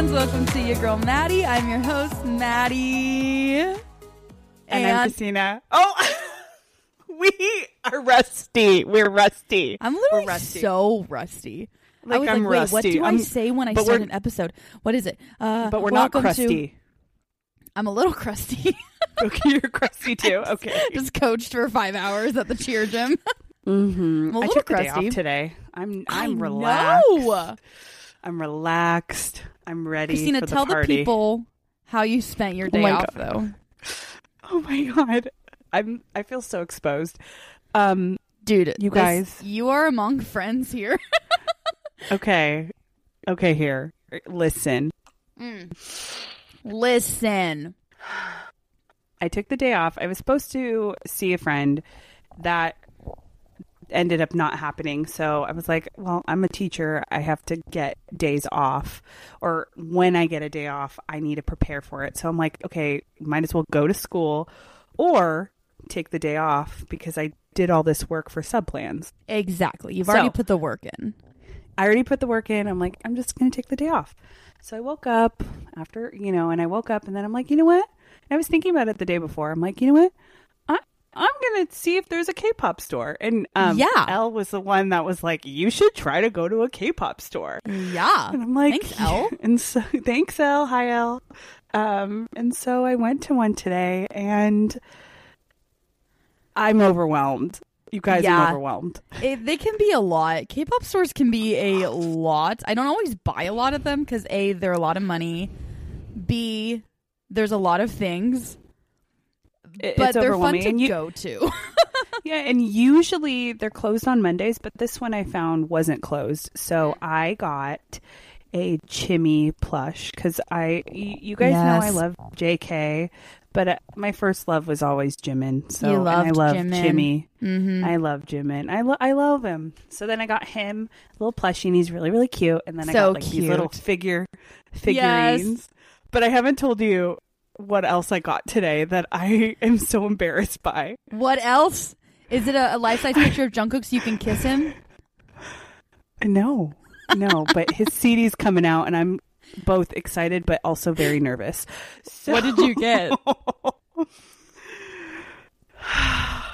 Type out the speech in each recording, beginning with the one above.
friends. Welcome to your girl Maddie. I'm your host, Maddie. And, I'm Christina. Oh, we are rusty. We're rusty. I'm literally rusty. so rusty. I Like, was I'm like, wait, what do I I'm- say when I start an episode? What is it? Uh, but we're not crusty. To, I'm a little crusty. okay, you're crusty too. Okay. Just coached for five hours at the cheer gym. Mm-hmm. I took the day off today. I'm I'm I relaxed. know. I'm relaxed. I'm ready. Christina, for the tell the people how you spent your Oh day my off, God. though. Oh my god, I'm I feel so exposed. Um. Dude, You this- guys- you are among friends here. Okay. Okay. Here. Listen. Listen. I took the day off. I was supposed to see a friend that ended up not happening. So I was like, well, I'm a teacher. I have to get days off. Or when I get a day off, I need to prepare for it. So I'm like, okay, might as well go to school or take the day off because I did all this work for sub plans. Exactly. You've So- already put the work in. I already put the work in. I'm like, I'm just going to take the day off. So I woke up after, you know, and I woke up and then I'm like, you know what? I was thinking about it the day before. I'm like, you know what? I'm going to see if there's a K-pop store. And um, Yeah. Elle was the one that was like, you should try to go to a K-pop store. Yeah. And I'm like, Thanks, Elle. And so, thanks, Elle. Hi, Elle. Um, and so I went to one today and I'm overwhelmed. You guys, Yeah. I'm overwhelmed. It, they can be a lot. K-pop stores can be a lot. I don't always buy a lot of them because a they're a lot of money. B there's a lot of things, It- but it's they're fun overwhelming. to And you- go to. Yeah, and usually they're closed on Mondays, but this one I found wasn't closed. So I got a Chimmy plush because I, you guys know I love JK, but uh, my first love was always Jimin. So and I love Jimin. Jimmy. mm-hmm. I love Jimin. I, lo- I love him. So then I got him a little plushie, and he's really really cute. And then I got like these little figure figurines. But I haven't told you what else I got today that I am so embarrassed by. What else? Is it a, a life size picture of Jungkook so you can kiss him? No, no, but his CD's coming out, and I'm both excited but also very nervous. So, What did you get?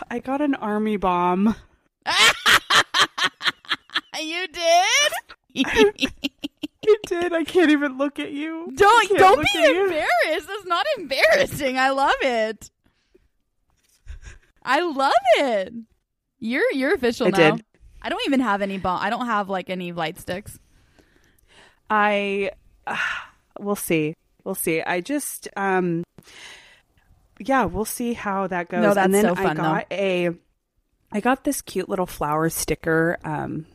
I got an army bomb. you did? I did. I can't even look at you. Don't don't be embarrassed. That's not embarrassing. I love it. I love it. You're you're official I now. did. I don't even have any bomb. I don't have like any light sticks. I. Uh, we'll see. We'll see. I just. um Yeah, we'll see how that goes. No, that's and then so I fun, though. got a. I got this cute little flower sticker. Um,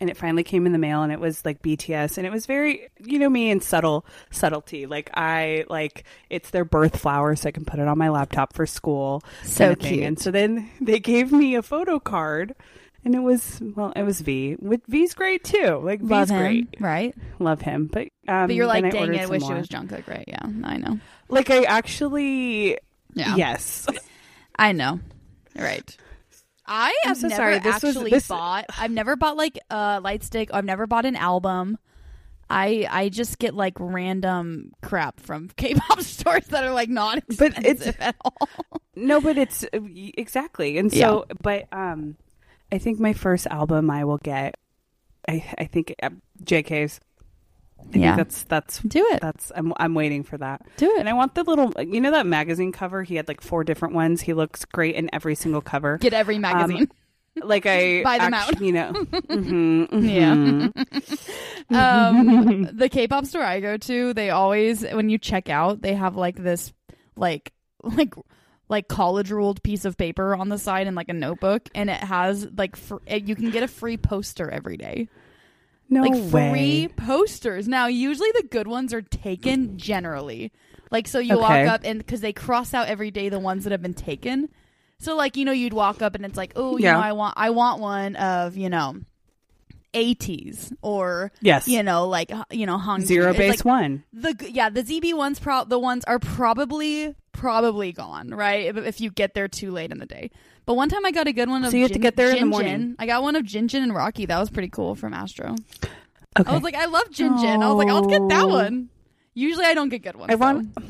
and it finally came in the mail and it was like BTS and it was very you know me and subtle subtlety like I like it's their birth flower so I can put it on my laptop for school So cute. and so then they gave me a photo card and it was well it was V With V's great too like V's love him, great right? love him but um But you're like, then I dang it, I wish more. it was Jungkook, right? Yeah, I know. like I actually Yeah, yes I know. Right. I have so never sorry. This was- actually this- bought. I've never bought like a light stick. I've never bought an album. I I just get like random crap from K-pop stores that are like not But expensive it's- at all. No, but it's uh, exactly, and so, but um, I think my first album I will get. I I think uh, JK's. I Yeah. think that's that's Do it. that's I'm I'm waiting for that. Do it. And I want the little you know that magazine cover. He had like four different ones. He looks great in every single cover. Get every magazine. like I Buy them actu- out. You know. Mhm, mhm. um, the K-pop store I go to, they always when you check out, they have like this like like like college ruled piece of paper on the side and like a notebook, and it has like fr- you can get a free poster every day. No like way. free posters. Now, usually the good ones are taken generally. Like so you Okay. walk up and cuz they cross out every day the ones that have been taken. So like, you know, you'd walk up and it's like, "Oh, you Yeah. know, I want I want one of, you know, ATEEZ or Yes. you know, like you know, hung Zero it's base like one. the yeah, the ZB ones pro the ones are probably probably gone, right? If, if you get there too late in the day. But one time I got a good one of So you have to get there in the morning. Jin. I got one of Jin Jin and Rocky. That was pretty cool from Astro. Okay. I was like, I love Jin Jin. I was like, I'll get that one. Usually I don't get good ones. I want. though.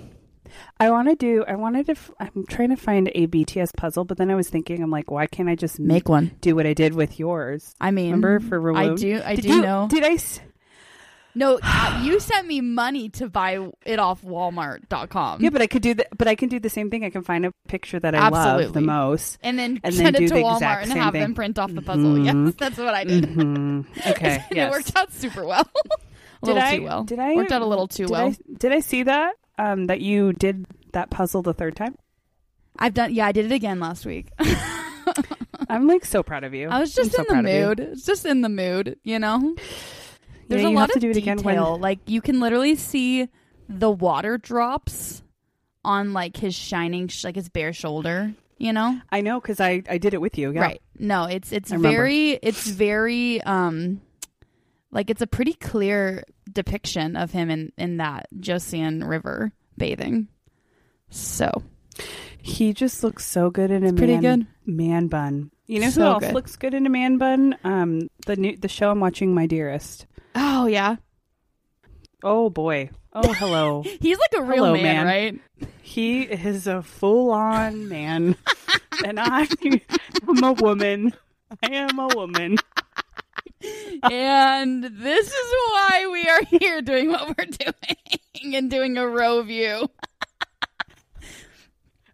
I want to do. I wanted to. f- I'm trying to find a BTS puzzle, but then I was thinking, I'm like, why can't I just make one. do what I did with yours? I mean, Remember for I do. I did do you, know. Did I? s- no, uh, you sent me money to buy it off Walmart.com. Yeah, but I could do the. But I can do the same thing. I can find a picture that I love the most. and then and send then it do to the Walmart and have thing. them print off the puzzle. Mhm. Yes, that's what I did. hmm Okay. and yes. it worked out super well. a Did little I? too well. Did I? Worked out a little too did well. I, did I see that? Um, that you did that puzzle the third time. I've done. Yeah, I did it again last week. I'm like so proud of you. I was just I'm so in the of you. mood. It's just in the mood, you know. There's Yeah, a lot of do it again detail. when- Like you can literally see the water drops on like his shining, sh- like his bare shoulder. You know, I know because I I did it with you. Yeah. right? No, it's it's very it's very um like it's a pretty clear depiction of him in in that Joseon River bathing. So He just looks so good in a It's pretty man, good. man bun. You know So who else good. looks good in a man bun? Um, the new the show I'm watching, My Dearest. oh yeah, Oh boy. Oh hello. he's like a real Hello, man, man. right? he is a full on man, and I am a woman. I am a woman. And this is why we are here doing what we're doing and doing a row view.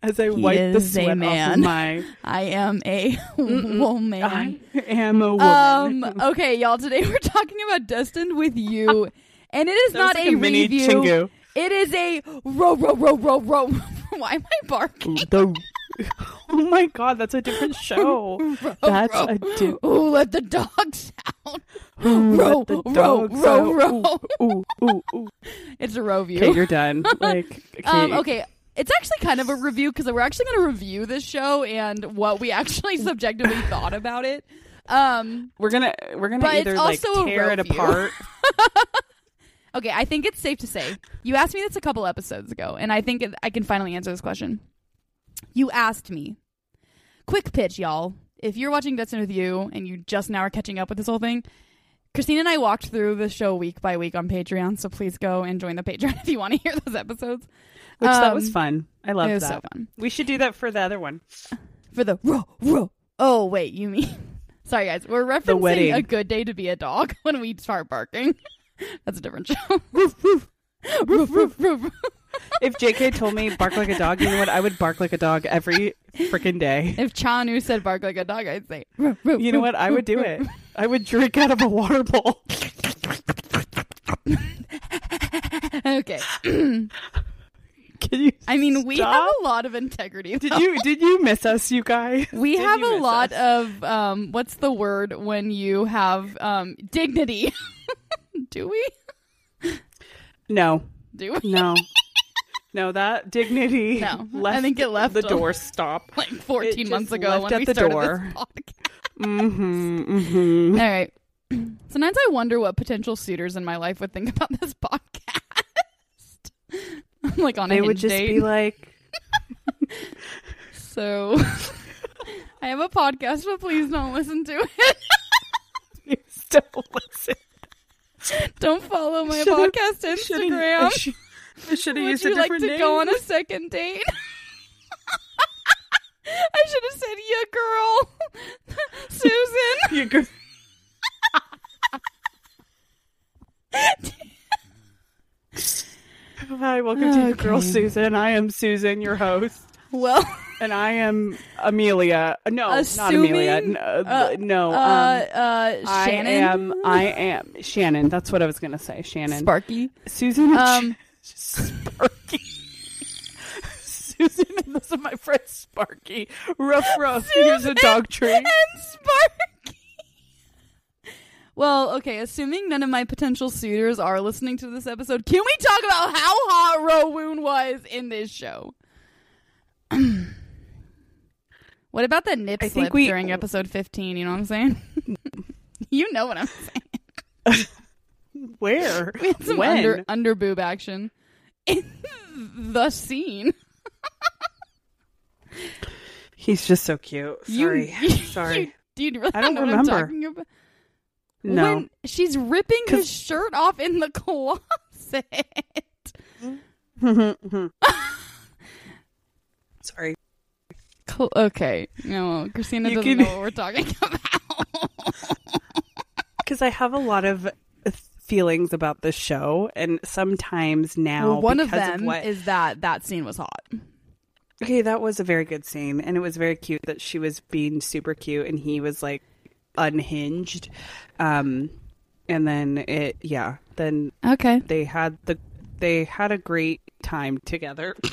As I He wipe the sweat off man. of my, I am a Mm-mm. woman. I am a woman. Um. Okay, y'all. Today we're talking about Destined with You, and it is not like a, a mini review. Chingu. It is a row, row, row, row, row. Why am I barking? The oh my god, that's a different show. Row, That's row. a di- Ooh, let the dogs out. Ooh, row, let the row, dogs row, out. row. Ooh, ooh, ooh. It's a row view. Okay, you're done. Like, okay. Um, okay. It's actually kind of a review because we're actually going to review this show and what we actually subjectively thought about it. Um, we're gonna we're gonna either like tear it apart. okay, I think it's safe to say you asked me this a couple episodes ago, and I think it, I can finally answer this question. You asked me, quick pitch, y'all. If you're watching Destined with You and you just now are catching up with this whole thing, Christine and I walked through the show week by week on Patreon, so please go and join the Patreon if you want to hear those episodes. Which that was Um, fun. I loved it was that. so fun. We should do that for the other one. for the row row. Oh wait, you mean? Sorry guys, we're referencing a good day to be a dog when we start barking. That's a different show. roof roof roof roof roof. If JK told me bark like a dog, you know what? I would bark like a dog every freaking day. If Chanu said bark like a dog, I'd say. "Roof, roof, You know roof, what? I would do roof, it. I would drink out of a water bowl. Okay. Can you? I mean, we Stop. have a lot of integrity. Did though. you did you miss us, you guys? We Did have a lot us? of um. What's the word when you have um dignity? Do we? no, Do we? no, no. That dignity. No, I think it left the door. Stop. Like 14 just months ago left when we the started door. this podcast. Mm-hmm. Mm-hmm. All right. Sometimes I wonder what potential suitors in my life would think about this podcast. I'm like on They would just date. be like, so I have a podcast, but please don't listen to it. "You still listen." Don't follow my Should've- podcast Instagram. I should- have Would used you a like to name. go on a second date? I should have said, "Yeah, girl, Susan." You go- Hi, welcome to your girl Susan. I am Susan, your host, Well, and I am Amelia. Uh, No, not Amelia. Uh, uh, no, uh, um, uh, Shannon, I am. I am Shannon. That's what I was gonna say. Shannon. Sparky. Susan. Um, Sparky. Susan and those are my friends Sparky. Ruff, rough. Here's a dog tree. and Sparky. Well, okay, assuming none of my potential suitors are listening to this episode, can we talk about how hot Rowoon was in this show? what about the nip I slip we- during episode 15? You know what I'm saying? you know what I'm saying. Where? We had some when? under, under boob action in the scene. He's just so cute. You- Sorry. you- Sorry. Do you really I don't know remember. what I'm talking about? No. When she's ripping his shirt off in the closet. Sorry. Cl- okay. No, Christina You doesn't can- know what we're talking about. Because I have a lot of feelings about the show, and sometimes now well, one of because them what, is that that scene was hot. okay, that was a very good scene, and it was very cute that she was being super cute, and he was like unhinged. Um, and then it, yeah, then Okay. they had the they had a great time together.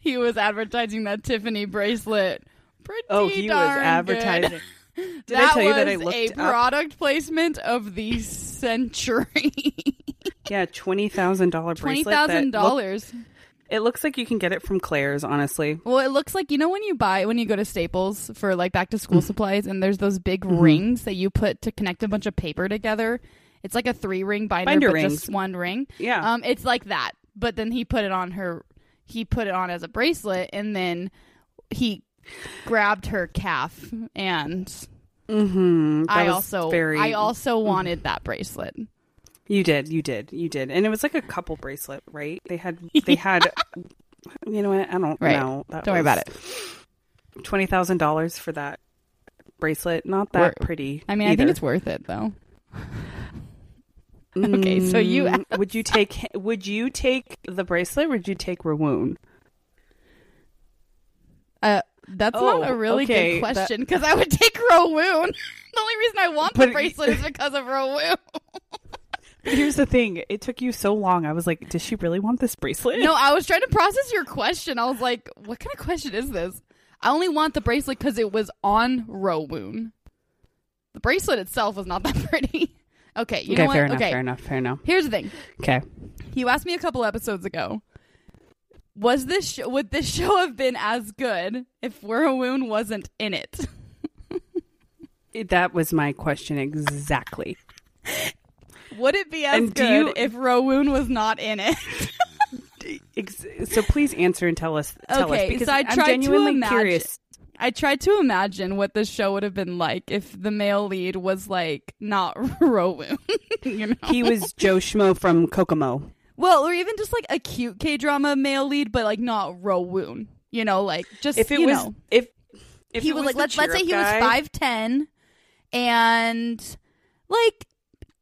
He was advertising that Tiffany bracelet. Pretty oh, he was darn advertising. Did that I tell you was that I looked a up? product placement of the century. Yeah, twenty thousand dollar Twenty bracelet. that thousand dollars. It looks like you can get it from Claire's. Honestly, Well, it looks like you know when you buy when you go to Staples for like back to school supplies, and there's those big Mm-hmm. rings that you put to connect a bunch of paper together. It's like a three ring binder, Binder but rings. just one ring. yeah. Um, it's like that, but then he put it on her. He put it on as a bracelet, and then he grabbed her calf, and mm-hmm. I also very. I also wanted that bracelet. You did, you did, you did, and it was like a couple bracelet, right? They had, they had. you know what? I don't Right. know. That Don't worry about it. Twenty thousand dollars for that bracelet. Not that Wor- pretty. I mean, I think it's worth it though. Okay, so you Mm, would you take? Would you take the bracelet? or Would you take Rowoon? Uh, that's Oh, not a oh, really okay, good question because I would take Rowoon. the only reason I want But- the bracelet is because of Rowoon. Here's the thing. It took you so long. I was like, does she really want this bracelet? no, I was trying to process your question. I was like, what kind of question is this? I only want the bracelet because it was on Rowoon. The bracelet itself was not that pretty. Okay, you okay, know what? fair enough. okay, Fair enough. Fair enough. here's the thing. Okay. You asked me a couple episodes ago. Was this sh- would this show have been as good if Rowoon wasn't in it? That was my question exactly. Would it be as And good you- if Rowoon was not in it? So please answer and tell us. Tell Okay, us because so I I'm tried to imagine- curious. I tried to imagine what the show would have been like if the male lead was like not Rowoon. you know? He was Joe Schmo from Kokomo. Well, or even just like a cute K drama male lead, but like not Rowoon. You know, like just If it you was, know. if if he was, was like let's let's say he was five ten and like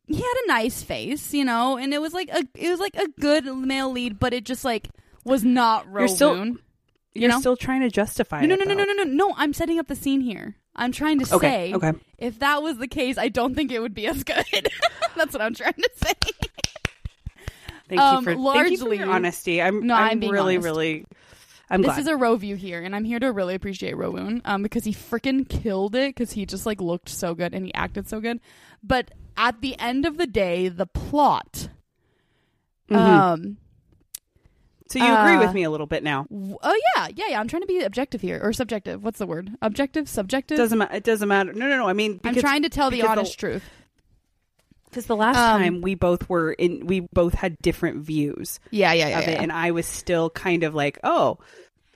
he had a nice face, you know, and it was like a it was like a good male lead, but it just like was not Rowoon. You're still- you You're know? still trying to justify no, no, it. no, no, though. no, no, no, no. I'm setting up the scene here. I'm trying to Okay. say Okay. if that was the case, I don't think it would be as good. That's what I'm trying to say. Thank Um, you for thank you for largely- your honesty. I'm No, I'm, I'm being really honest. really. I'm this glad. is a row view here, and I'm here to really appreciate Rowoon um, because he freaking killed it because he just like looked so good and he acted so good. But at the end of the day, the plot. Mhm. Um. so you agree uh, with me a little bit now. Oh yeah, yeah, yeah. I'm trying to be objective here or subjective. What's the word? Objective, subjective. Doesn't ma- it doesn't matter. No, no, no. I mean, I'm trying to tell the because the- honest truth. Because the last um, time we both were in, we both had different views Yeah, yeah, yeah. of it, yeah. and I was still kind of like, oh,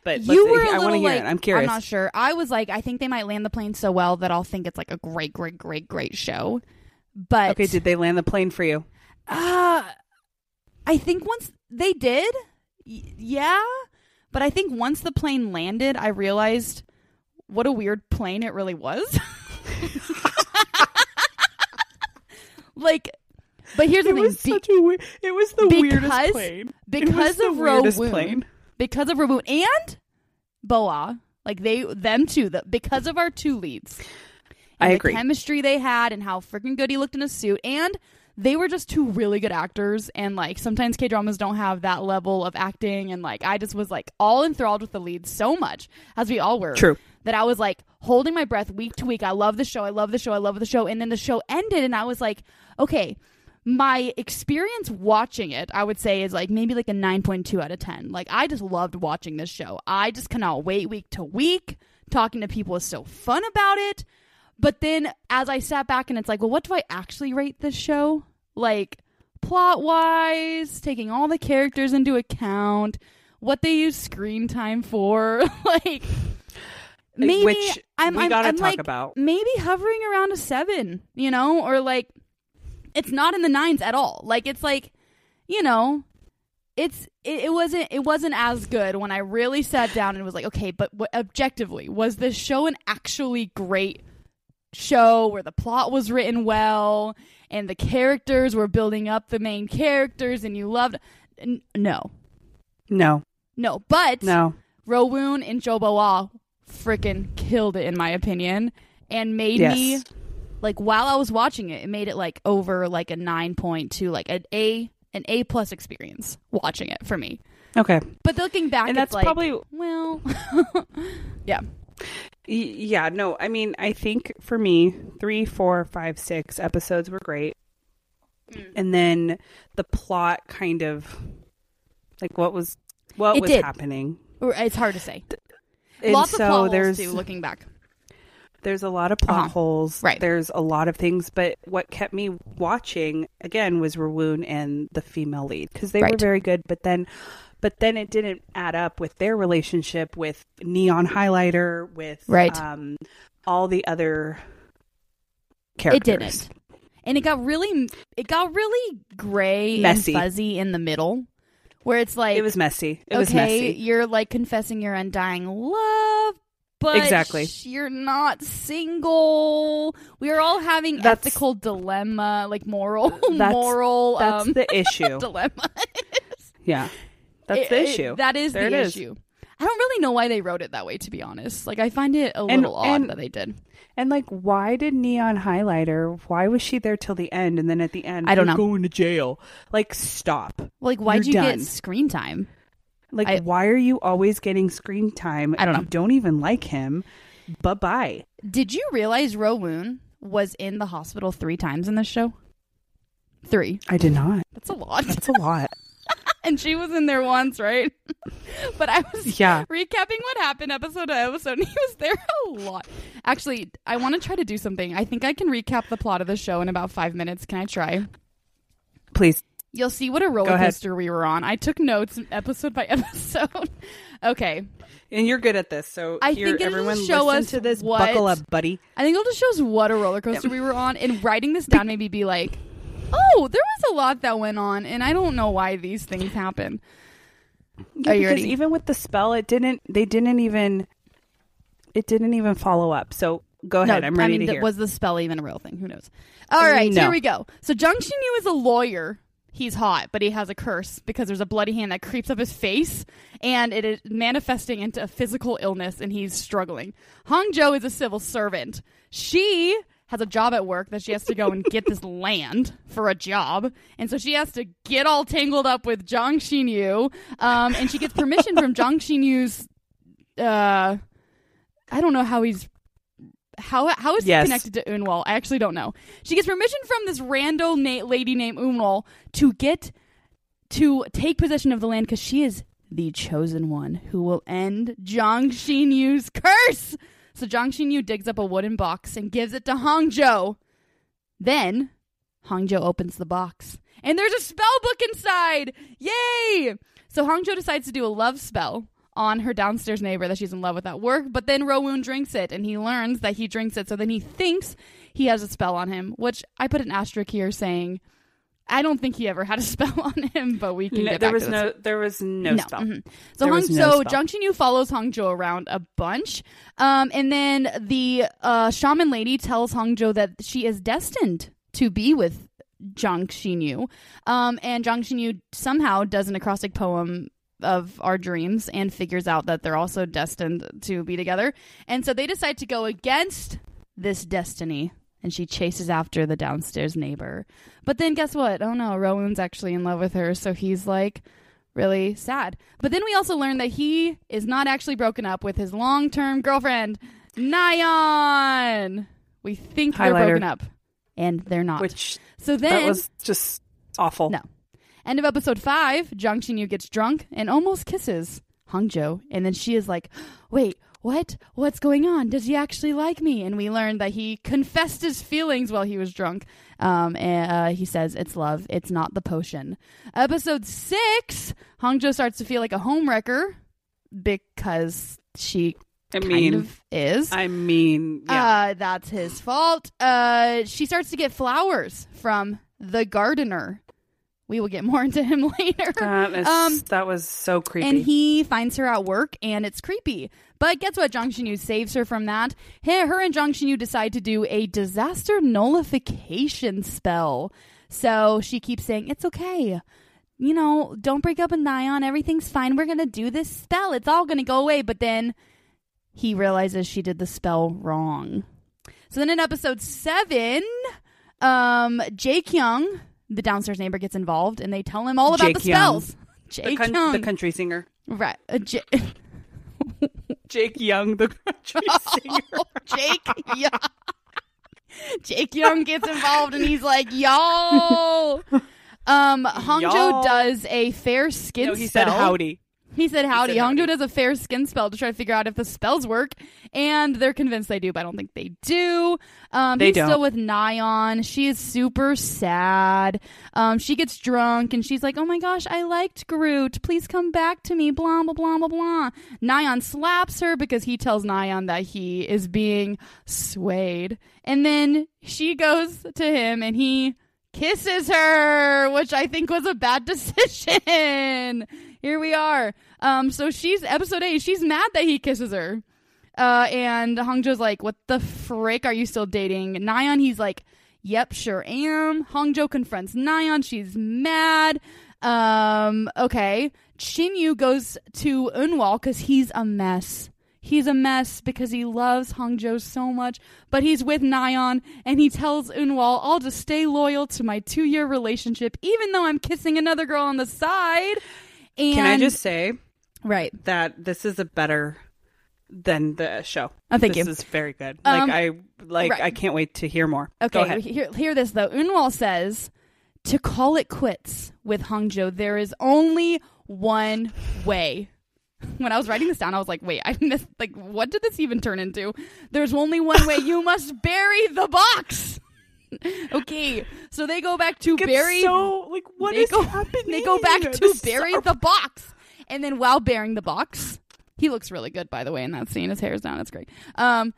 but you were I want to hear like it. I'm curious. I'm not sure. I was like, I think they might land the plane so well that I'll think it's like a great, great, great, great show. But okay, did they land the plane for you? uh, I think once they did, y- yeah. But I think once the plane landed, I realized what a weird plane it really was. like, but here's the It thing: was such a weird. It was the weirdest plane. It was because the of weirdest Rowoon, plane. because of Rowoon and Boa, like they them two, the, because of our two leads. I and agree. The chemistry they had and how freaking good he looked in a suit, and they were just two really good actors. And like sometimes K dramas don't have that level of acting, and like I just was like all enthralled with the leads so much, as we all were. True. That I was like holding my breath week to week. I love the show. I love the show. I love the show. And then the show ended, and I was like, okay, my experience watching it, I would say, is like maybe like a 9.2 out of 10. Like, I just loved watching this show. I just cannot wait week to week. Talking to people is so fun about it. But then as I sat back and it's like, well, what do I actually rate this show? Like, plot wise, taking all the characters into account, what they use screen time for. like, maybe Which I'm, we I'm, gotta I'm talk like, about. maybe hovering around a seven, you know, or like It's not in the nines at all. Like it's like, you know, it's it, it wasn't it wasn't as good when I really sat down and was like, okay, but what, objectively, was this show an actually great show where the plot was written well and the characters were building up the main characters and you loved N- no. No. No, but No. Rowoon and Jo Bo-ah freaking killed it in my opinion and made Yes. me like while I was watching it, it made it like over like a nine point two, like an A an A plus experience watching it for me. Okay. But looking back, And that's like, probably well, yeah, Yeah, no, I mean, I think for me, three, four, five, six episodes were great. Mm. And then the plot kind of like what was what It was did. happening. It's hard to say. And Lots so of plot holes there's too. Looking back, there's a lot of plot Uh-huh. holes. Right. There's a lot of things, but what kept me watching again was Rowoon and the female lead because they were very good. But then, but then it didn't add up with their relationship with Neon Highlighter, with Right. um, all the other characters. it didn't, and it got really, it got really gray Messy. and fuzzy in the middle, where it's like It was messy. It okay, was messy. you're like confessing your undying love, but Exactly. you're not single. We are all having That's- ethical dilemma, like moral, That's- moral That's um, the issue. dilemma. yeah, that's It- the it- issue. that is There the it is. issue. I don't really know why they wrote it that way, to be honest. Like, I find it a And- little odd and- that they did. And like, why did Neon Highlighter? Why was she there till the end? And then at the end, I don't know. Going to jail. Like, stop. Like, why'd You're you done. get screen time? Like, I- why are you always getting screen time? I don't know. You don't even like him. Bye bye. Did you realize Rowoon was in the hospital three times in this show? Three. I did not. That's a lot. That's a lot. and she was in there once, right? but I was Yeah. recapping what happened episode to episode, and he was there a lot. Actually, I want to try to do something. I think I can recap the plot of the show in about five minutes. Can I try? Please. You'll see what a roller coaster we were on. I took notes episode by episode. okay. And you're good at this, so I here, think everyone show listen us to this. what- Buckle up, buddy. I think it'll just show us what a roller coaster we were on, and writing this down maybe be like, oh, there was a lot that went on, and I don't know why these things happen. Yeah, because ready? even with the spell, it didn't. They didn't even. It didn't even follow up. So go ahead. No, I'm ready I mean, to hear. was the spell even a real thing? Who knows? All Uh, no. here we go. So Jung Shin Yu is a lawyer. He's hot, but he has a curse because there's a bloody hand that creeps up his face, and it is manifesting into a physical illness, and he's struggling. Hong Jo is a civil servant. She has a job at work that she has to go and get this land for a job, and so she has to get all tangled up with Jang Shin Yu, um, and she gets permission from Jang Shin Yu's. Uh, I don't know how he's how how is Yes. he connected to Unwal? I actually don't know. She gets permission from this rando na- lady named Unwal to get to take possession of the land because she is the chosen one who will end Jang Shin Yu's curse. So Jang Shin Yu digs up a wooden box and gives it to Hongjo. Then Hongjo opens the box and there's a spell book inside. Yay! So Hongjo decides to do a love spell on her downstairs neighbor that she's in love with at work, but then Rowoon drinks it and he learns that he drinks it, so then he thinks he has a spell on him, which I put an asterisk here saying I don't think he ever had a spell on him, but we can No, get there back was no. There was no, spell. mhm. So There Hong, no so Shin Yu follows Hongjo around a bunch, um, and then the uh, shaman lady tells Hongjo that she is destined to be with Jang Shin Yu, um, and Jang Shin Yu somehow does an acrostic poem of our dreams and figures out that they're also destined to be together, and so they decide to go against this destiny. And she chases after the downstairs neighbor. But then guess what? Oh no, Rowoon's actually in love with her, so he's like really sad. But then we also learn that he is not actually broken up with his long term girlfriend, Nyan. We think they're broken up, and they're not. Which so then, that was just awful. No. end of episode five, Jang Shin Yu gets drunk and almost kisses Hongjo, and then she is like, "Wait, what? What's going on? Does he actually like me?" And we learn that he confessed his feelings while he was drunk. Um, and uh, he says it's love, it's not the potion. Episode six, Hongjo starts to feel like a homewrecker because she I kind mean, of is. I mean, yeah. Uh, that's his fault. Uh, she starts to get flowers from the gardener. We will get more into him later. That, is, Um, that was so creepy. And he finds her at work, and it's creepy. But guess what? Jang Shin-yu saves her from that. Her, and Jang Shin-yu decide to do a disaster nullification spell. So she keeps saying, "It's okay. You know, don't break up with Nyan. Everything's fine. We're gonna do this spell. It's all gonna go away." But then he realizes she did the spell wrong. So then in episode seven, um, Jake Young, the downstairs neighbor, gets involved, and they tell him all about Jake the Young. spells. the, Jake con- Young, the country singer. right? Uh, J- Jake Young, the country singer. Jake Young. Jake Young gets involved, and he's like, "Yo." Um, Hongjo Y'all. does a fair skin No, he spell. said howdy. He said howdy. said. Hongjo does a fair skin spell to try to figure out if the spells work, and they're convinced they do, but I don't think they do. Um, They he's don't. still with Nyan. She is super sad. Um, she gets drunk and she's like, "Oh my gosh, I liked Groot. Please come back to me." Blah blah blah blah blah. Nyan slaps her because he tells Nyan that he is being swayed, and then she goes to him and he kisses her, which I think was a bad decision. Here we are. Um, so she's episode eight. She's mad that he kisses her. Uh, and Hongjo's like, "What the frick? Are you still dating?" Nyan, he's like, "Yep, sure am." Hongjo confronts Nyan. She's mad. Um, okay. Shinyu goes to Unwal because he's a mess. He's a mess because he loves Hongjo so much, but he's with Nyan and he tells Unwal, I'll just stay loyal to my two year relationship, even though I'm kissing another girl on the side. And Can I just say Right. that this is a better than the show? Oh, thank this you. is very good. Um, like I like right. I can't wait to hear more. Go Okay, ahead. hear, hear this though. Unwal says to call it quits with Hongjo, there is only one way. When I was writing this down, I was like, wait, I missed, like, what did this even turn into? There's only one way. You must bury the box. okay, so they go back to bury. so like what they is go, happening? They go back to This bury so- the box. And then while burying the box, he looks really good, by the way, in that scene. His hair's down. It's great. Um,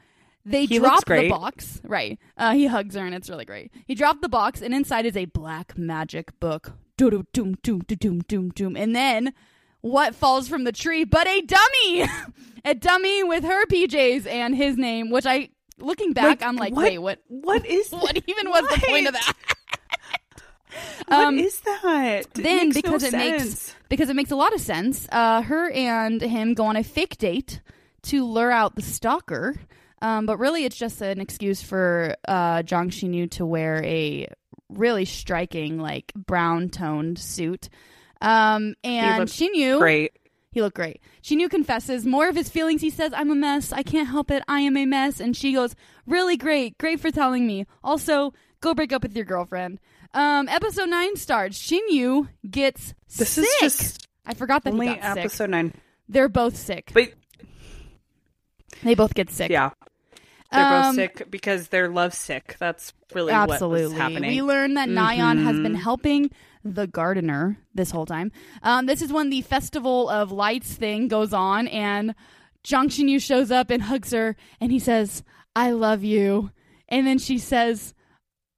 they He drop the box. Right. Uh, he hugs her, and it's really great. He dropped the box, and inside is a black magic book. Doom, doom, doom, doom, doom, doom. And then what falls from the tree but a dummy? a dummy with her PJs and his name, which I, looking back, Like, I'm like, what- wait, what? What is What even was the point of that? What Um, is that? It then because no it makes because it makes a lot of sense. Uh, her and him go on a fake date to lure out the stalker, um, but really it's just an excuse for uh, Jang Shin-yu to wear a really striking like brown toned suit. Um, and Shin-yu, great. He looked great. Shin-yu confesses more of his feelings. He says, "I'm a mess. I can't help it. I am a mess." And she goes, "Really great. Great for telling me. Also, go break up with your girlfriend." Um, episode nine starts. Shin-yu gets This sick. is just I forgot that only he got sick. episode nine. They're both sick. But They both get sick. yeah, they're Um, both sick because they're love sick. That's really Absolutely. what was happening. We learn that Nyan has been Mhm. helping the gardener this whole time. Um, this is when the Festival of Lights thing goes on, and Jang Shin-yu shows up and hugs her, and he says, I love you. And then she says,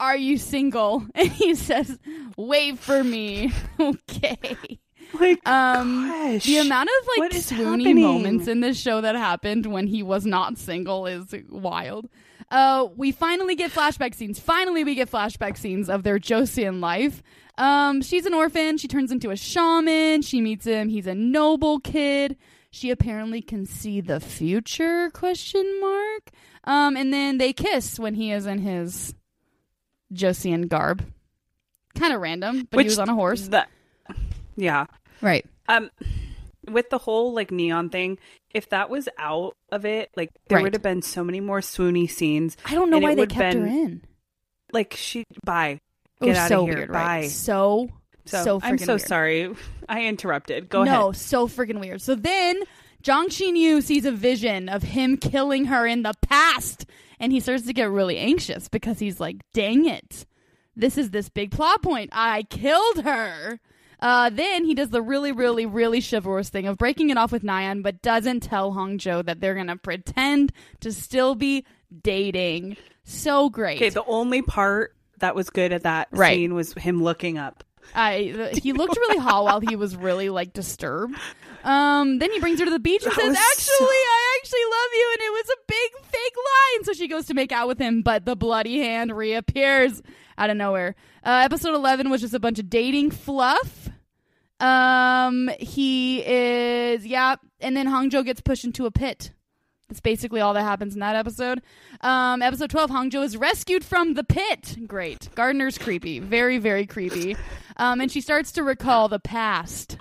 Are you single? And he says, Wait for me. okay. like, Um, gosh, The amount of like swoony happening? moments in this show that happened when he was not single is wild. Uh, we finally get flashback scenes. Finally, we get flashback scenes of their Joseon life. Um, she's an orphan. She turns into a shaman. She meets him. He's a noble kid. She apparently can see the future? Question mark. Um, and then they kiss when he is in his Joseon garb. Kind of random, but he was on a horse. the- yeah. Right. Um, with the whole like neon thing, if that was out of it, like there Right. would have been so many more swoony scenes. I don't know why they kept her in. Like she, bye. It was Get out so of here. weird, Bye. right? So So, so I'm so weird. sorry. I interrupted. Go no, ahead. No, so freaking weird. So then Jang Shin Yu sees a vision of him killing her in the past, and he starts to get really anxious because he's like, "Dang it, this is this big plot point. I killed her." Uh, then he does the really, really, really chivalrous thing of breaking it off with Nyan, but doesn't tell Hong Jo that they're gonna pretend to still be dating. So great. Okay, the only part that was good at that Right. scene was him looking up. I he looked really hot while he was really like disturbed. Um, then he brings her to the beach and That says, "Actually, so- I actually love you," and it was a big fake lie. And so she goes to make out with him, but the bloody hand reappears out of nowhere. Uh, episode eleven was just a bunch of dating fluff. Um, he is yeah, and then Hongjo gets pushed into a pit. That's basically all that happens in that episode. Um, episode 12, Hongjo is rescued from the pit. Great. Gardner's creepy. Very, very creepy. Um, and she starts to recall the past.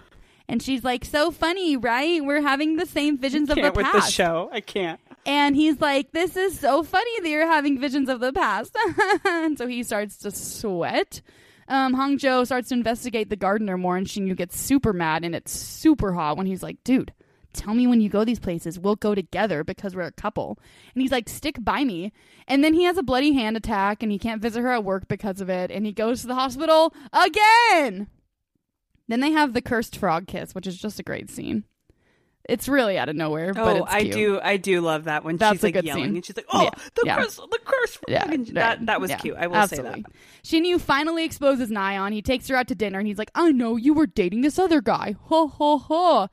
And she's like, so funny, right? We're having the same visions of the Can't with past. the show. I can't. And he's like, this is so funny that you're having visions of the past. and so he starts to sweat. Um, Hongjo starts to investigate the gardener more, and Shinyu gets super mad, and it's super hot when he's like, dude, tell me when you go these places. We'll go together because we're a couple. And he's like, stick by me. And then he has a bloody hand attack, and he can't visit her at work because of it, and he goes to the hospital again. Then they have the cursed frog kiss, which is just a great scene. It's really out of nowhere, but Oh, it's I do. I do love that when That's she's like yelling scene. and she's like, "Oh, Yeah, the yeah. curse, the curse!" Yeah, And yeah, that that was yeah, cute. I will absolutely. say that. Shinyu finally exposes Nyan. He takes her out to dinner and he's like, I know you were dating this other guy. Ho ho ho.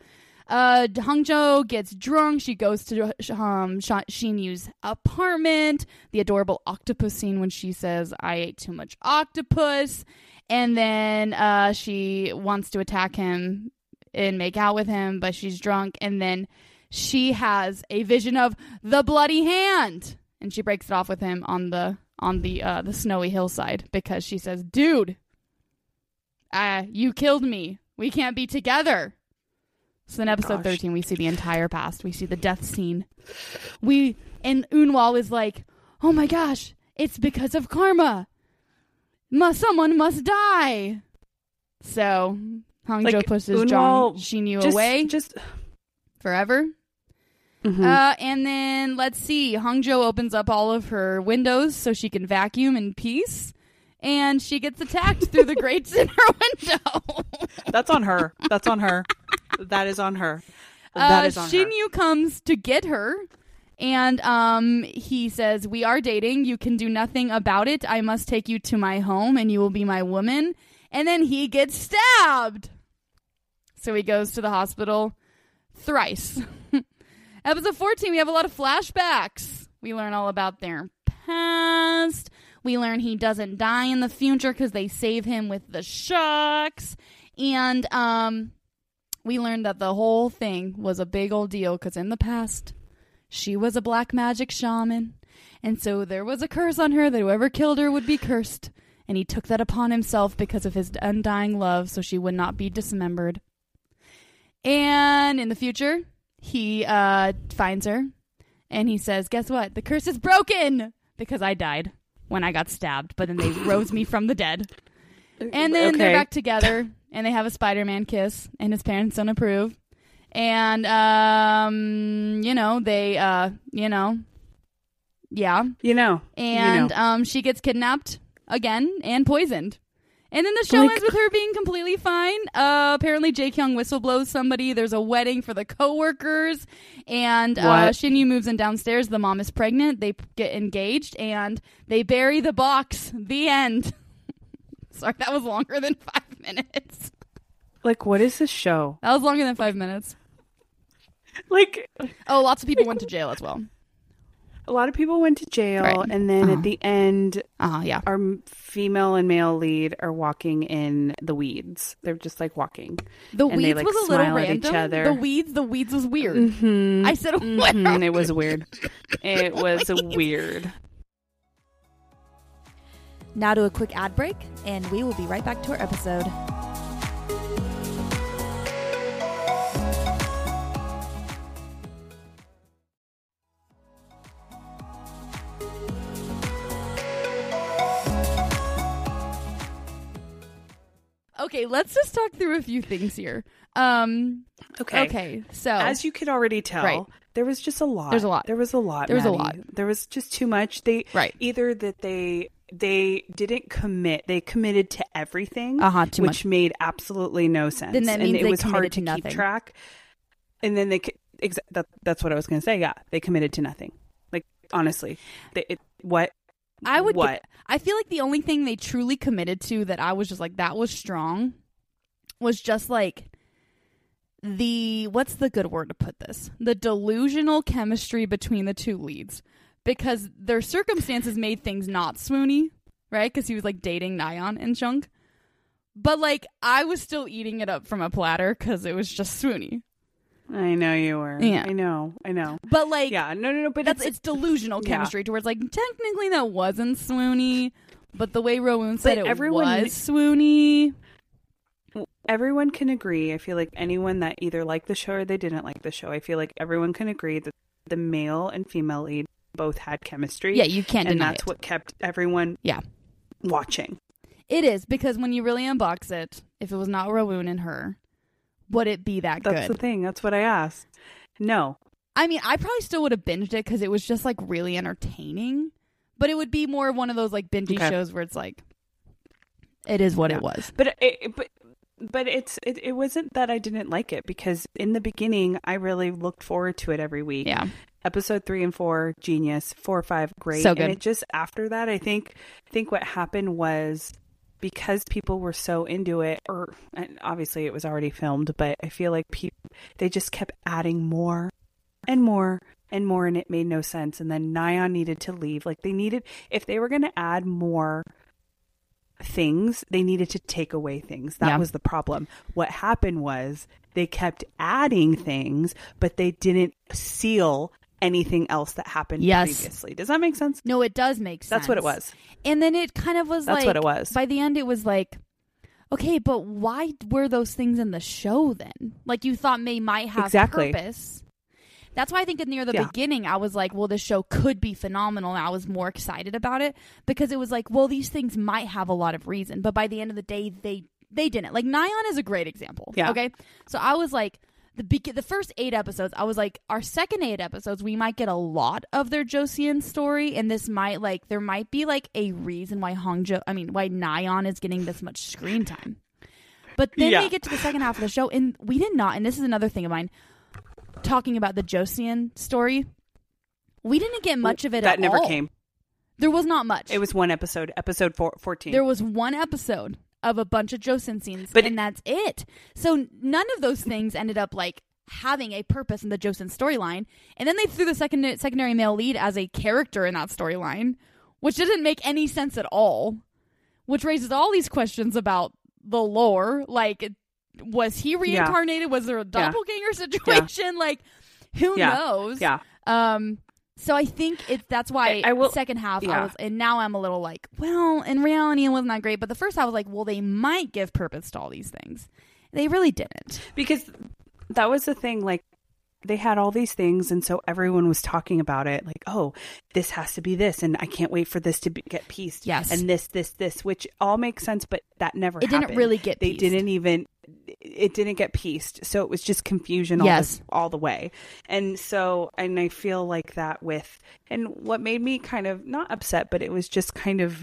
Uh, Hongjo gets drunk. She goes to um, Sh- Shinyu's apartment. The adorable octopus scene when she says, I ate too much octopus. And then uh, she wants to attack him and make out with him, but she's drunk. And then she has a vision of the bloody hand. And she breaks it off with him on the on the uh, the snowy hillside because she says, "Dude, uh, you killed me. We can't be together." So in episode Gosh. thirteen, we see the entire past. We see the death scene. We and Unwal is like, "Oh my gosh, it's because of karma. Must someone must die." So Hongjo Like, pushes Unwal John Shinyu Just, away just forever. Mhm. Uh, and then let's see. Hongjo opens up all of her windows so she can vacuum in peace. And she gets attacked through the grates in her window. that's on her. That's on her. That is on her. That uh, is on her. Shinyu comes to get her. And um, he says, We are dating. You can do nothing about it. I must take you to my home and you will be my woman. And then he gets stabbed. So he goes to the hospital thrice. Episode 14, we have a lot of flashbacks. We learn all about their past. We learn he doesn't die in the future because they save him with the shucks. And um, we learned that the whole thing was a big old deal because in the past, she was a black magic shaman. And so there was a curse on her that whoever killed her would be cursed. And he took that upon himself because of his undying love so she would not be dismembered. And in the future, he uh, finds her and he says, Guess what? The curse is broken because I died when I got stabbed, but then they rose me from the dead. And then they're back together and they have a Spider Man kiss, and his parents don't approve. And, um, you know, they, uh, you know, yeah. You know. And you know. um, she gets kidnapped again and poisoned. And then the show Like- ends with her being completely fine. Uh, apparently, Jake Young whistleblows somebody. There's a wedding for the coworkers, and uh? Shinyu moves in downstairs. The mom is pregnant. They get engaged, and they bury the box. The end. Sorry, that was longer than five minutes. Like, what is this show? That was longer than five minutes. Like, Oh, lots of people went to jail as well. a lot of people went to jail, Right. and then Uh-huh. at the end, Uh huh. Yeah. our female and male lead are walking in the weeds. They're just like walking. The And they, weeds like, was a little smile at each random. other. The weeds. The weeds was weird. Mm-hmm. I said, Mhm, it was weird. It was weird. Now to a quick ad break, and we will be right back to our episode. Okay, let's just talk through a few things here. Um, Okay. okay, so As you could already tell, Right. there was just a lot. There's a lot. There was a lot. There was a lot. There was just too much. They Right. either that they they didn't commit. They committed to everything, Uh-huh, too which made absolutely no sense. Then that and means it they was hard to to keep track. And then they exa- that, that's what I was going to say. Yeah, they committed to nothing. Like honestly, they, it, what I would. What? I feel like the only thing they truly committed to that I was just like that was strong was just like the what's the good word to put this? The delusional chemistry between the two leads because their circumstances made things not swoony, right? Because he was like dating Nyan and Chunk. But like I was still eating it up from a platter because it was just swoony. I know you were. Yeah. I know. I know. But like Yeah. No, no, no. But that's it's, it's delusional Yeah. chemistry to where it's like technically that wasn't swoony, but the way Rowoon said But it everyone- was swoony. everyone can agree. I feel like anyone that either liked the show or they didn't like the show, I feel like everyone can agree that the male and female lead both had chemistry. Yeah, you can't and that's it. what kept everyone Yeah. watching. It is because when you really unbox it, if it was not Rowoon and her, would it be that That's good? That's the thing. That's what I asked. No. I mean, I probably still would have binged it because it was just like really entertaining, but it would be more of one of those like bingey Okay. shows where it's like, it is what Yeah. it was. But it, but but it's it, it wasn't that I didn't like it because in the beginning I really looked forward to it every week. Yeah, Episode three and four, genius. Four or five, great. So good. And it just after that, I think I think what happened was because people were so into it, or and obviously it was already filmed, but I feel like people they just kept adding more and more and more, and it made no sense. And then Nyan needed to leave. Like they needed if they were going to add more things, they needed to take away things. That Yeah. was the problem. What happened was they kept adding things, but they didn't seal anything else that happened Yes. previously. Does that make sense? no, it does make sense. That's what it was. And then it kind of was That's like what it was. By the end, it was like, okay, but why were those things in the show then? Like you thought they might have Exactly. purpose. That's why I think near the Yeah. beginning, I was like, well, this show could be phenomenal. And I was more excited about it because it was like, well, these things might have a lot of reason. But by the end of the day, they they didn't. Like Nyan is a great example. Yeah. Okay. So I was like, the be- the first eight episodes, I was like, our second eight episodes, we might get a lot of their Joseon story, and this might like there might be like a reason why Hongjo, I mean, why Nyan is getting this much screen time. But then Yeah. we get to the second half of the show, and we did not. And this is another thing of mine, talking about the Joseon story. We didn't get much of it. that at never all. came. There was not much. It was one episode, episode four, 14. There was one episode of a bunch of Joseon scenes, But and that's it. So none of those things ended up like having a purpose in the Joseon storyline. And then they threw the second secondary male lead as a character in that storyline, which didn't make any sense at all. Which raises all these questions about the lore. Like, was he reincarnated? Was there a doppelganger situation? Like, who Yeah. knows? yeah. Um. So I think it's that's why I- I will- second half I yeah. was and now I'm a little like, well, in reality it wasn't that great, but the first half was like, well, they might give purpose to all these things. They really didn't. because that was the thing like they had all these things and so everyone was talking about it like oh this has to be this and i can't wait for this to be, get pieced Yes. and this this this which all makes sense but that never It didn't really get they pieced. didn't even it didn't get pieced so it was just confusion all, Yes. the, all the way and so and i feel like that with and what made me kind of not upset but it was just kind of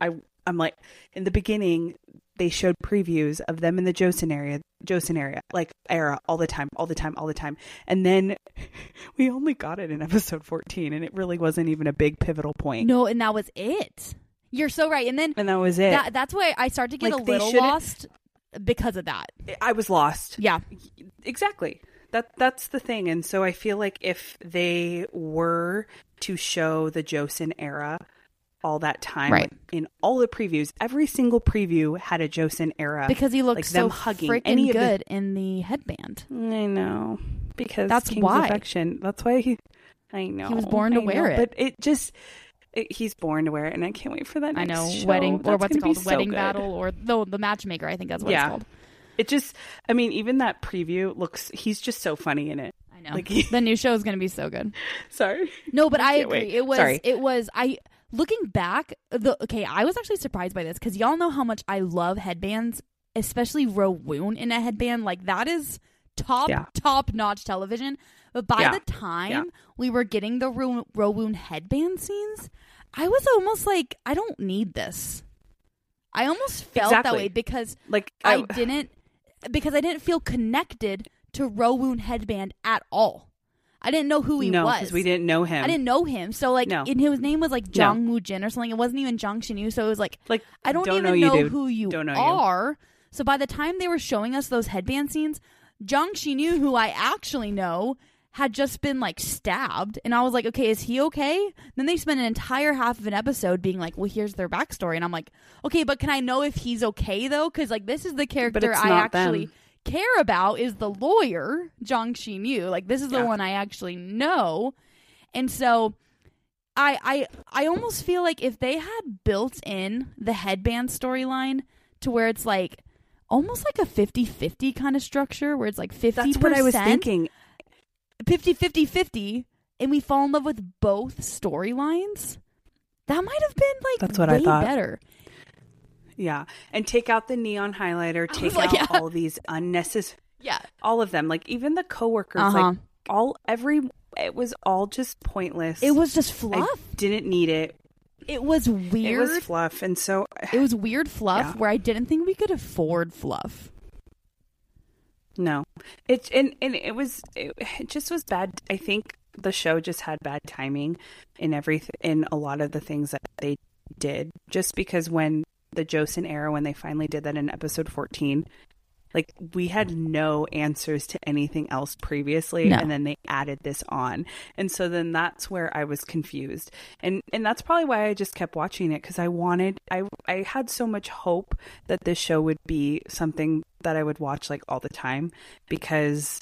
i i'm like in the beginning they showed previews of them in the Joseon area, Joseon area, like era, all the time, all the time, all the time. And then we only got it in episode 14, and it really wasn't even a big pivotal point. No, and that was it. You're so right. And then And that was it. that that's why I started to get Like, a little lost because of that. I was lost. Yeah. Exactly. That that's the thing. And so I feel like if they were to show the Joseon era all that time Right. like, in all the previews, every single preview had a Joseon era. Because he looked like so hugging freaking any of the- good in the headband. I know because That's King's why. affection. That's why he. I know He was born to I wear know, it. but it just. It, he's born to wear it, and I can't wait for that. I know. show. Wedding or what's it called? so Wedding good. battle or the the matchmaker, I think that's what Yeah. it's called. It just. I mean, even that preview looks. He's just so funny in it. I know. Like he- the new show is gonna be so good. Sorry. No, but I can't agree. wait. It was Sorry. it was I looking back the okay, I was actually surprised by this cuz y'all know how much I love headbands, especially Rowoon in a headband. Like that is top Yeah. top notch television. But by Yeah. the time Yeah. we were getting the Ro- Rowoon headband scenes, I was almost like I don't need this. I almost felt that way because Like I didn't because I didn't feel connected to Rowoon headband at all. I didn't know who he no, was. we didn't know him. I didn't know him. So like, No. and his name was like Jong Woo Jin or something. It wasn't even Jang Shin Yu. So it was like, like. I don't, even know, know, you, dude. who you Don't know you. are. So by the time they were showing us those headband scenes, Jang Shin Yu, who I actually know, had just been like stabbed, and I was like, okay, is he okay? Then they spent an entire half of an episode being like, well, here's their backstory, and I'm like, okay, but can I know if he's okay though? Because like this is the character I actually them. care about is the lawyer Jang Shin Yu. Like this is the Yeah. one I actually know, and so. I, I I almost feel like if they had built in the headband storyline to where it's like almost like a 50-50 kind of structure where it's like 50% That's what I was thinking. 50 50 50 and we fall in love with both storylines that might have been like That's what I thought. better Yeah, and take out the neon highlighter. Take like, out yeah. all these unnecessary. yeah All of them, like even the coworkers, Uh-huh. like all every. It was all just pointless. it was just I fluff didn't need it. it was weird. It was fluff, and so it was weird fluff Yeah. where i didn't think we could afford fluff No, it and and it was it, it just was bad. I think the show just had bad timing in everything in a lot of the things that they did. Just because when the Joseon era, when they finally did that in episode fourteen, like we had no answers to anything else previously, No. and then they added this on, and so then that's where I was confused, and and that's probably why I just kept watching it because I wanted I I had so much hope that this show would be something that I would watch like all the time because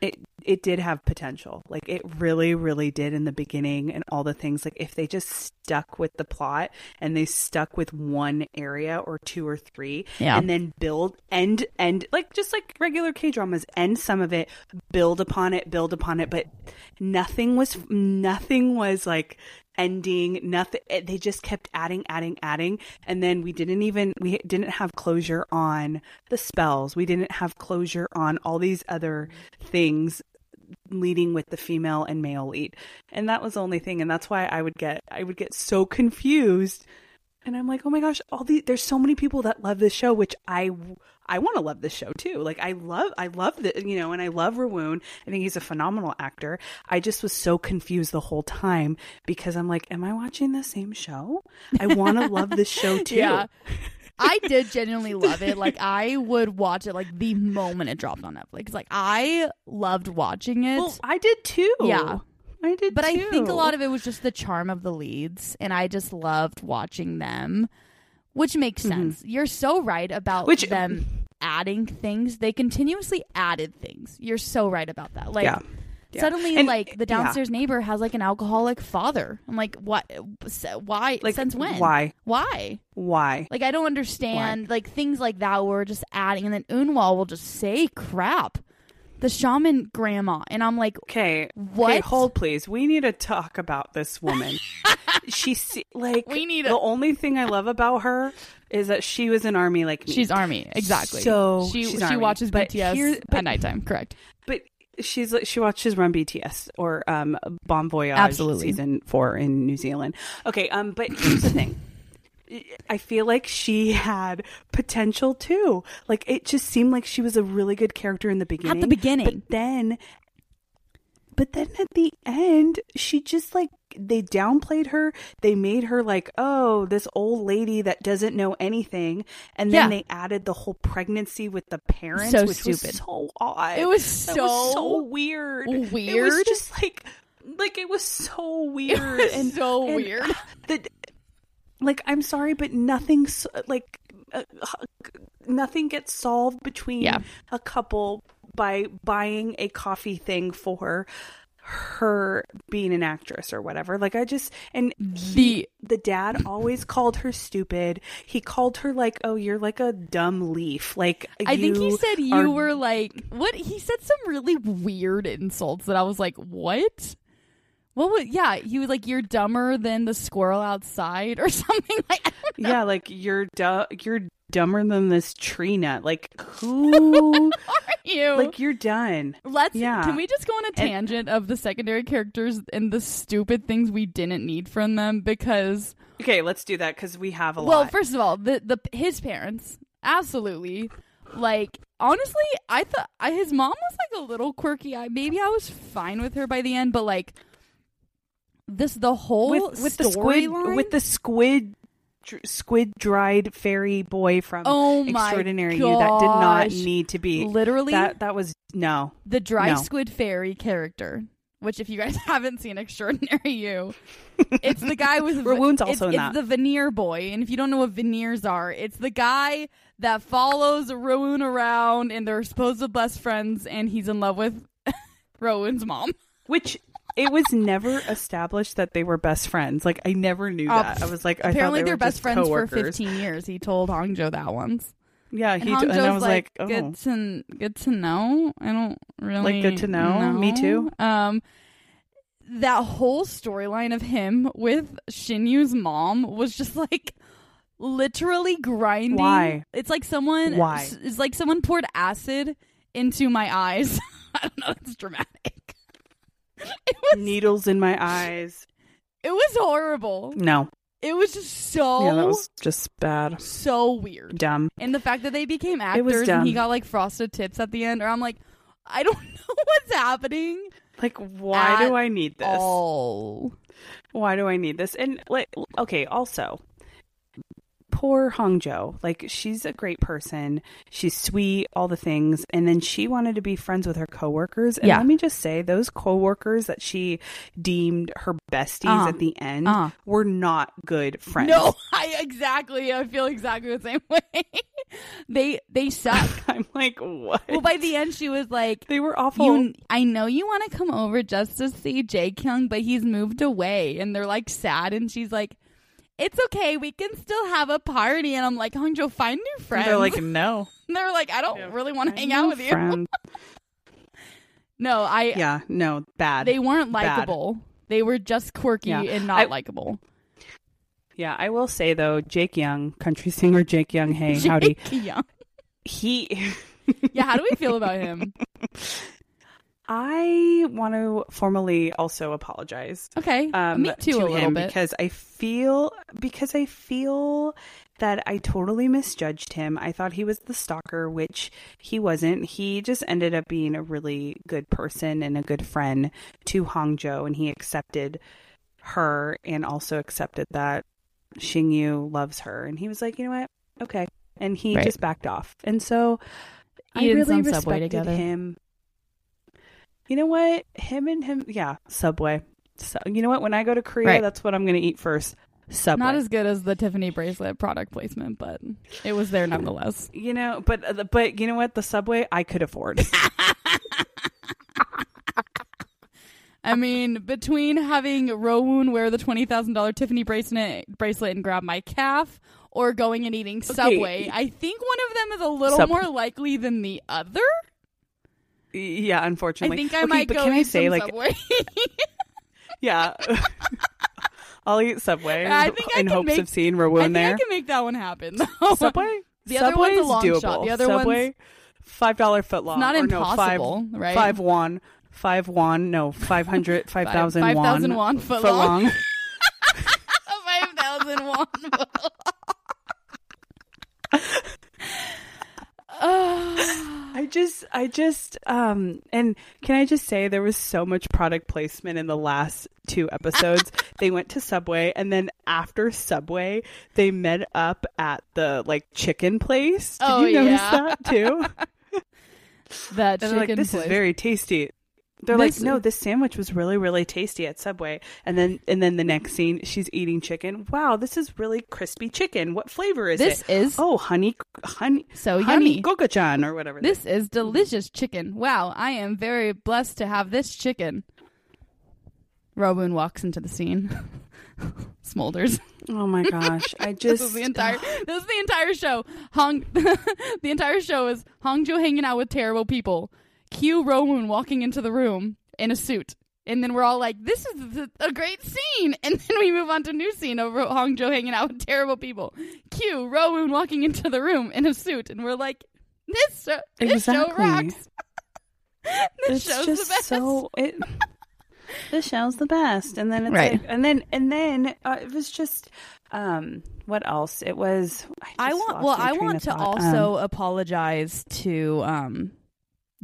it it did have potential. Like it really really did in the beginning and all the things like if they just stuck with the plot and they stuck with one area or two or three Yeah. and then build end end like just like regular K-dramas end some of it build upon it build upon it but nothing was nothing was like ending nothing eh, they just kept adding adding adding and then we didn't even we didn't have closure on the spells we didn't have closure on all these other things leading with the female and male lead. And that was the only thing. And that's why i would get i would get so confused. And i'm like oh my gosh all these there's so many people that love this show which i i want to love this show too. Like i love i love the you know and i love Rowoon. i think he's a phenomenal actor. I just was so confused the whole time because i'm like am i watching the same show? I want to love this show too. Yeah. I did genuinely love it. Like I would watch it like the moment it dropped on Netflix. Like I loved watching it. well i did too Yeah. i did but I think a lot of it was just the charm of the leads and I just loved watching them, which makes sense. You're so right about Mm-hmm. Which- them adding things. They continuously added things. You're so right about that. Like Yeah. Yeah. suddenly And- like the yeah. downstairs neighbor has like an alcoholic father. I'm like, what why Like, since when? why? Why? why Like I don't understand like things like that we're just adding and then Unwal will just say crap. The shaman grandma and I'm like Okay. What? Okay, hold please. We need to talk about this woman. She's se- like We need the only thing I love about her is that she was an army like me. she's army exactly. So, she she Army. watches BTS here- but- at nighttime. Correct. She's she watches Run BTS or um Bon Voyage Absolutely. season 4 in New Zealand. Okay, um but here's the thing. I feel like she had potential too. Like it just seemed like she was a really good character in the beginning. At the beginning. But then but then at the end, she just like they downplayed her. They made her like, "Oh, this old lady that doesn't know anything." And then Yeah. they added the whole pregnancy with the parents, So which stupid. was so odd. It was so was so weird. Weird. It was just like like it was so weird was and so and, weird. The, like I'm sorry, but nothing like uh, nothing gets solved between Yeah. a couple by buying a coffee thing for her being an actress or whatever. Like I just and he, the dad always called her stupid. He called her like, "Oh, you're like a dumb leaf." Like I think he said you are- were like what he said some really weird insults that I was like, "What?" What was yeah, he was like you're dumber than the squirrel outside or something like I don't know. Yeah, like you're du- you're dumber than this tree nut. Like who? Are you. like you're done. Let's Yeah. can we just go on a tangent of the secondary characters and the stupid things we didn't need from them because Okay, let's do that because we have a lot. well, first of all, the the his parents absolutely Like honestly, I thought I, his mom was like a little quirky. I maybe I was fine with her by the end, but like this the whole with with the squid storyline- with the squid dr- squid dried fairy boy from oh Extraordinary You that did not need to be literally that that was no the dry no. squid fairy character. Which, if you guys haven't seen Extraordinary You, it's the guy with Rowoon's it's, also in it's that. the veneer boy, and if you don't know what veneers are, it's the guy that follows Rawoon around, and they're supposed to be best friends, and he's in love with Rowoon's mom. which it was never established that they were best friends like I never knew Uh, that I was like Apparently, they they're were best friends coworkers. for 15 years. He told Hongjo that once. yeah And he d- and I was like, oh good to good to know. I don't really Like, good to know? Me too. Um, that whole storyline of him with Shinyu's mom was just like literally grinding. Why? It's like someone. Why? It's like someone poured acid into my eyes. I don't know. It's dramatic. It was. needles in my eyes It was horrible. no It was just so. yeah that was just bad so weird. dumb And the fact that they became was actors and he got like frosted tips at the end, or I'm like, I don't know what's happening. like why At do I need this Oh, why do I need this? And like, okay, also, poor Hongjo. Like, she's a great person. She's sweet, all the things. And then she wanted to be friends with her coworkers. And Yeah. let me just say, those coworkers that she deemed her besties Uh-huh. at the end Uh-huh. were not good friends. no, I exactly. I feel exactly the same way. they they suck. I'm like, what? well, by the end, she was like. they were awful. You, I know you want to come over just to see Jae Kyung, but he's moved away, and they're like sad. And she's like, "It's okay, we can still have a party." And I'm like, Hongjo, find new friends. They're like, no. And they're like, I don't Yeah, really want to hang out with you. No, I yeah, no, bad. they weren't likable. They were just quirky Yeah. and not I- likable. yeah, I will say though, Jake Young, country singer Jake Young, hey, howdy. Jake Young. He Yeah, how do we feel about him? I want to formally also apologize. Okay, Um, me too, to a little bit. because I feel because I feel that I totally misjudged him. I thought he was the stalker, which he wasn't. He just ended up being a really good person and a good friend to Hongjo, and he accepted her and also accepted that Shin Yu loves her, and he was like, you know what, okay, and he Right. just backed off, and so I really respected together. him. You know what? Him and him, yeah, Subway. So, you know what? When I go to Korea, Right. that's what I'm going to eat first. Subway. Not as good as the Tiffany bracelet product placement, but it was there nonetheless. you know, but uh, but you know what? The Subway I could afford. I mean, between having Rowoon wear the twenty thousand dollar Tiffany bracelet bracelet and grab my calf, or going and eating Subway, I think one of them is a little more likely than the other. Yeah, unfortunately. I think I Okay, might but go can I say like Subway. yeah. I'll eat Subway I think I in hopes make- of seeing I Rowoon think there. I can make that one happen. though. Subway. The other one's a long doable. shot. The other Subway, one's- five dollar foot long. Not or no, impossible, five, right? Five won. Five won. No, five hundred. Five thousand Five won. thousand won foot long. long. Five thousand won. Ah. I just, I just, um, and can I just say there was so much product placement in the last two episodes. they went to Subway, and then after Subway, they met up at the like chicken place. Did Oh, you notice yeah. that too? that And chicken like, this place. is very tasty. They're This- like, no, this sandwich was really, really tasty at Subway. And then, and then the next scene, she's eating chicken. Wow, this is really crispy chicken. What flavor is it? This it? is oh, honey, honey, so honey yummy. gokachan or whatever. This is delicious chicken. Wow, I am very blessed to have this chicken. Rowoon walks into the scene. Smolders. Oh my gosh, I This just is the entire. This is the entire show. Hong. the entire show is Hongjo hanging out with terrible people. Cue Rowoon walking into the room in a suit, and then we're all like, "This is a great scene." And then we move on to a new scene of Ro- Hongjo hanging out with terrible people. Cue Rowoon walking into the room in a suit, and we're like, "This show, this show Exactly. rocks." this it's show's just the best. so it. the show's the best and then it's Right. like and then and then uh, it was just um what else it was I just want well, I want to thought. also Um, apologize to um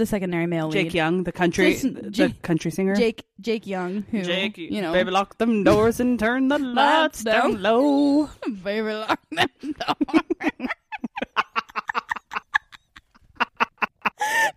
the secondary male Jake lead. Young the country Just the Jake- country singer Jake Jake Young, who Jake you know, baby lock them doors and turn the lights down. down low baby lock them down.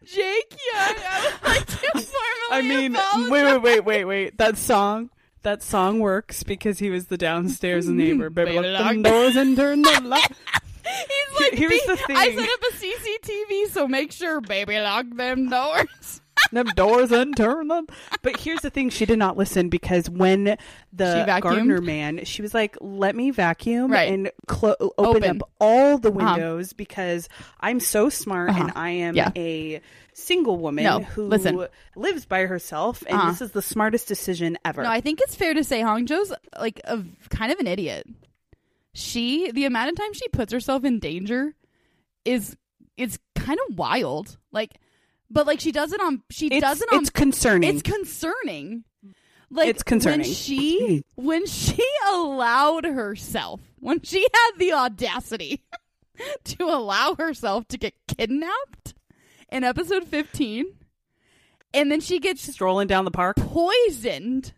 Jake Young, I would like to formally I mean apologize. wait wait wait wait wait that song that song works because he was the downstairs neighbor baby Baby lock them doors and turn the lights He's like, Here's the thing. I set up a CCTV, so make sure, baby, lock them doors. them doors and turn them. But here's the thing: she did not listen because when the gardener man, she was like, "Let me vacuum Right. and clo- open, Open. up all the Uh-huh. windows because I'm so smart Uh-huh. and I am Yeah. a single woman No, who listen. lives by herself, and Uh-huh. this is the smartest decision ever." No, I think it's fair to say Hongjo's like a kind of an idiot. She, the amount of time she puts herself in danger, is it's kind of wild. Like, but like she does it on she it's, does it on it's concerning. It's concerning. Like It's concerning. when she when she allowed herself when she had the audacity to allow herself to get kidnapped in episode 15 and then she gets strolling down the park. poisoned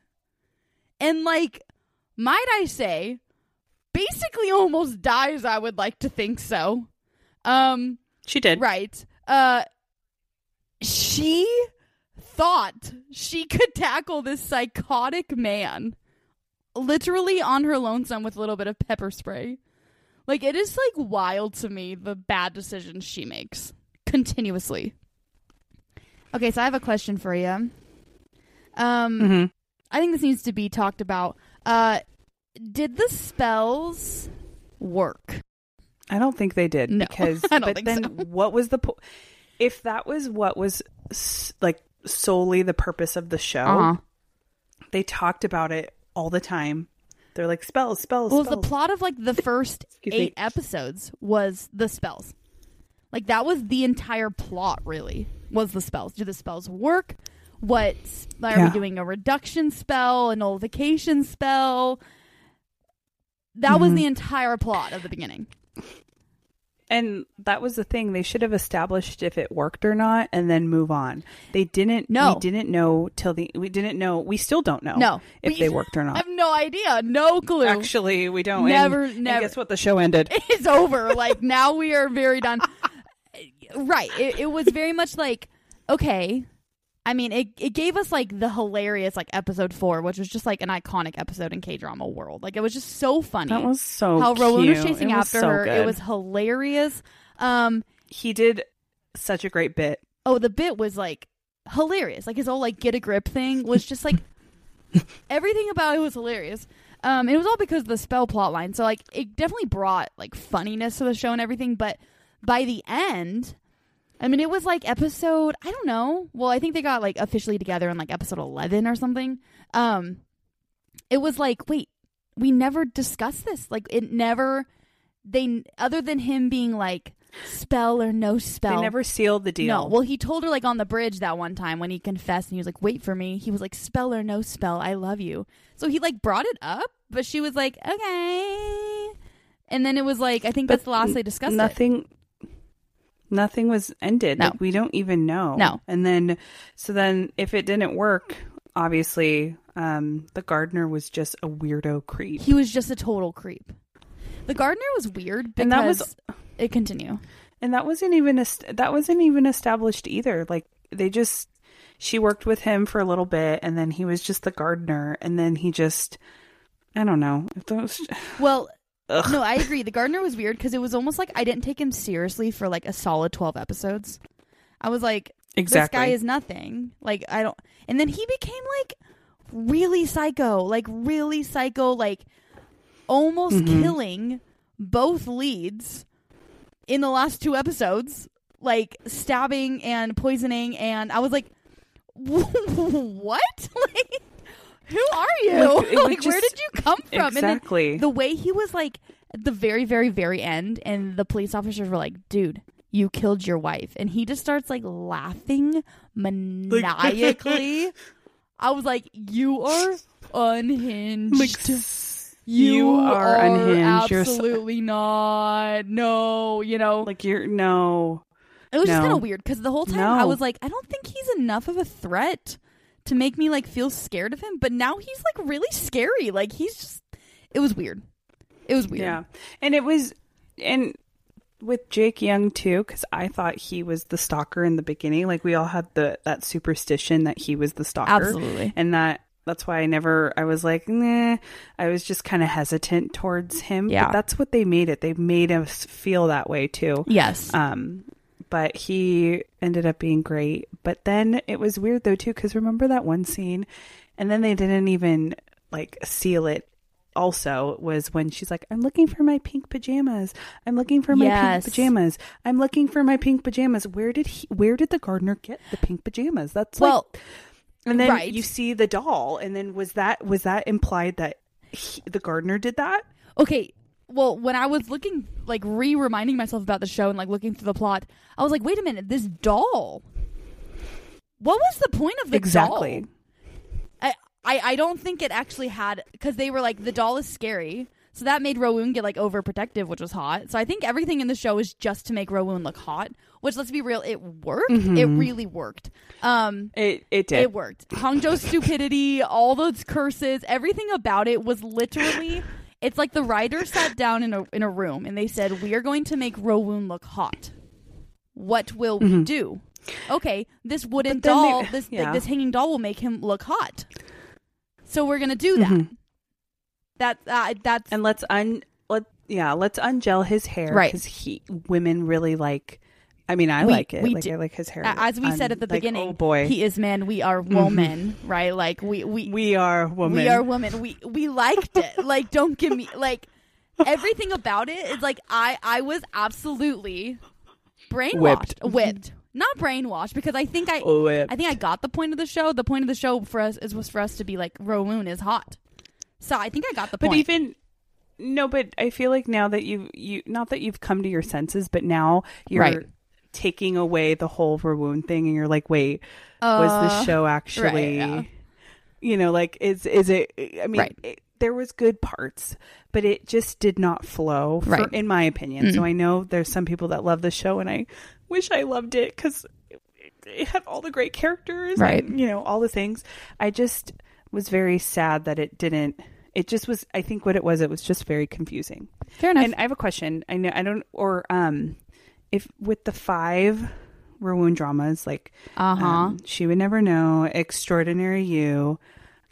and like might I say basically almost dies I would like to think so. Um She did. Right. Uh she thought she could tackle this psychotic man literally on her lonesome with a little bit of pepper spray. Like it is like wild to me the bad decisions she makes continuously. Okay, so I have a question for you. Um Mhm. I think this needs to be talked about. Uh did the spells work? I don't think they did No, because I don't but think then so. what was the po- if that was what was s- like solely the purpose of the show Uh-huh. they talked about it all the time they're like spells spells spells. Well, spells. the plot of like the first eight me. episodes was the spells. Like that was the entire plot, really. Was the spells? Do the spells work? What are Yeah. we doing? A reduction spell, a nullification spell? That was Mhm. the entire plot of the beginning. and that was the thing they should have established if it worked or not and then move on they didn't No. we didn't know till the we didn't know we still don't know No. if We- they worked or not. I have no idea, no clue. actually we don't Never- and, and never. guess what the show ended it's over. Like now we are very done. right. It, it was very much like okay. I mean, it it gave us like the hilarious like episode four, which was just like an iconic episode in K drama world. Like it was just so funny. that was so how Rowoon was chasing was after so her. It was hilarious. Um. he did such a great bit Oh, the bit was like hilarious. Like his whole like get a grip thing was just like everything about it was hilarious. Um, it was all because of the spell plot line. So like it definitely brought like funniness to the show and everything. But by the end, I mean it was like episode I don't know. Well, I think they got like officially together in like episode eleven or something. Um, it was like wait, we never discussed this. Like it never. They other than him being like spell or no spell. they never sealed the deal No, well, he told her like on the bridge that one time when he confessed and he was like, "Wait for me." He was like, "Spell or no spell, I love you." So he like brought it up, but she was like, "Okay." And then it was like, I think that's the last they discussed it. Nothing was ended No. like we don't even know No. and then so then if it didn't work obviously um the gardener was just a weirdo creep He was just a total creep. The gardener was weird because And that was- it continue. and that wasn't even est- that wasn't even established either like they just she worked with him for a little bit and then he was just the gardener and then he just i don't know those Well, Ugh. no, I agree. The gardener was weird because it was almost like I didn't take him seriously for like a solid twelve episodes. I was like, exactly this guy is nothing. Like I don't. And then he became like really psycho, like really psycho, like almost Mhm. killing both leads in the last two episodes, like stabbing and poisoning. And I was like, what? like, who are you? Like, Like, where did you come from? And exactly the way he was like at the very very very end and the police officers were like dude you killed your wife and he just starts like laughing maniacally I was like, you are unhinged. Like, s- you are unhinged. You're so- Absolutely not. No, you know, like you're no. it was just kind of weird because the whole time I was like, I don't think he's enough of a threat to make me like feel scared of him. But now he's like really scary. Like he's just. It was weird. It was weird. Yeah, and it was, and with Jake Young too, because I thought he was the stalker in the beginning. Like we all had the that superstition that he was the stalker, Absolutely. and that that's why I never. I was like, nah. I was just kind of hesitant towards him. Yeah. but that's what they made it. They made us feel that way too. Yes. Um, but he ended up being great. But then it was weird though too, because remember that one scene, and then they didn't even like seal it. Also, was when she's like, "I'm looking for my pink pajamas. I'm looking for my Yes. pink pajamas. I'm looking for my pink pajamas." Where did he? Where did the gardener get the pink pajamas? That's well, like, and then right. you see the doll, and then was that was that implied that he, the gardener did that? okay. Well, when I was looking, like re reminding myself about the show and like looking through the plot, I was like, wait a minute, this doll. What was the point of the exactly. doll? I, I, I don't think it actually had because they were like the doll is scary, so that made Rowoon get like overprotective, which was hot. So I think everything in the show is just to make Rowoon look hot. Which let's be real, it worked. It really worked. Um, It it did. it worked. Hongjo's stupidity, all those curses, everything about it was literally. It's like the writers sat down in a in a room and they said, "We are going to make Rowoon look hot. What will we do? Okay, this wooden Mm-hmm. Then they- doll, this yeah. this hanging doll will make him look hot. So we're gonna do that. Mhm. That uh, that's and let's un let yeah let's ungel his hair Right. because he women really like i mean i We- like it we like do- i like his hair as we I'm said at the like, oh beginning. oh boy he is man, we are mm-hmm. woman, right? Like we we we are women We are women. We we liked it. like don't give me like everything about it is like I I was absolutely brainwashed, Whipped. whipped, not brainwashed because I think I Whipped. I think I got the point of the show. The point of the show for us is was for us to be like Rowoon is hot. So I think I got the but point. even no but i feel like now that you you not that you've come to your senses but now you're Right. Taking away the whole wound thing and you're like wait was Uh, this show actually yeah. you know like is is it i mean Right. it, there was good parts but it just did not flow for, Right. in my opinion so i know there's some people that love the show and i wish i loved it because it, it had all the great characters Right. and, you know all the things i just was very sad that it didn't it just was i think what it was it was just very confusing Fair enough. and I have a question. I know I don't or um if with the five Rowoon dramas like uh huh. um, She Would Never Know, Extraordinary You,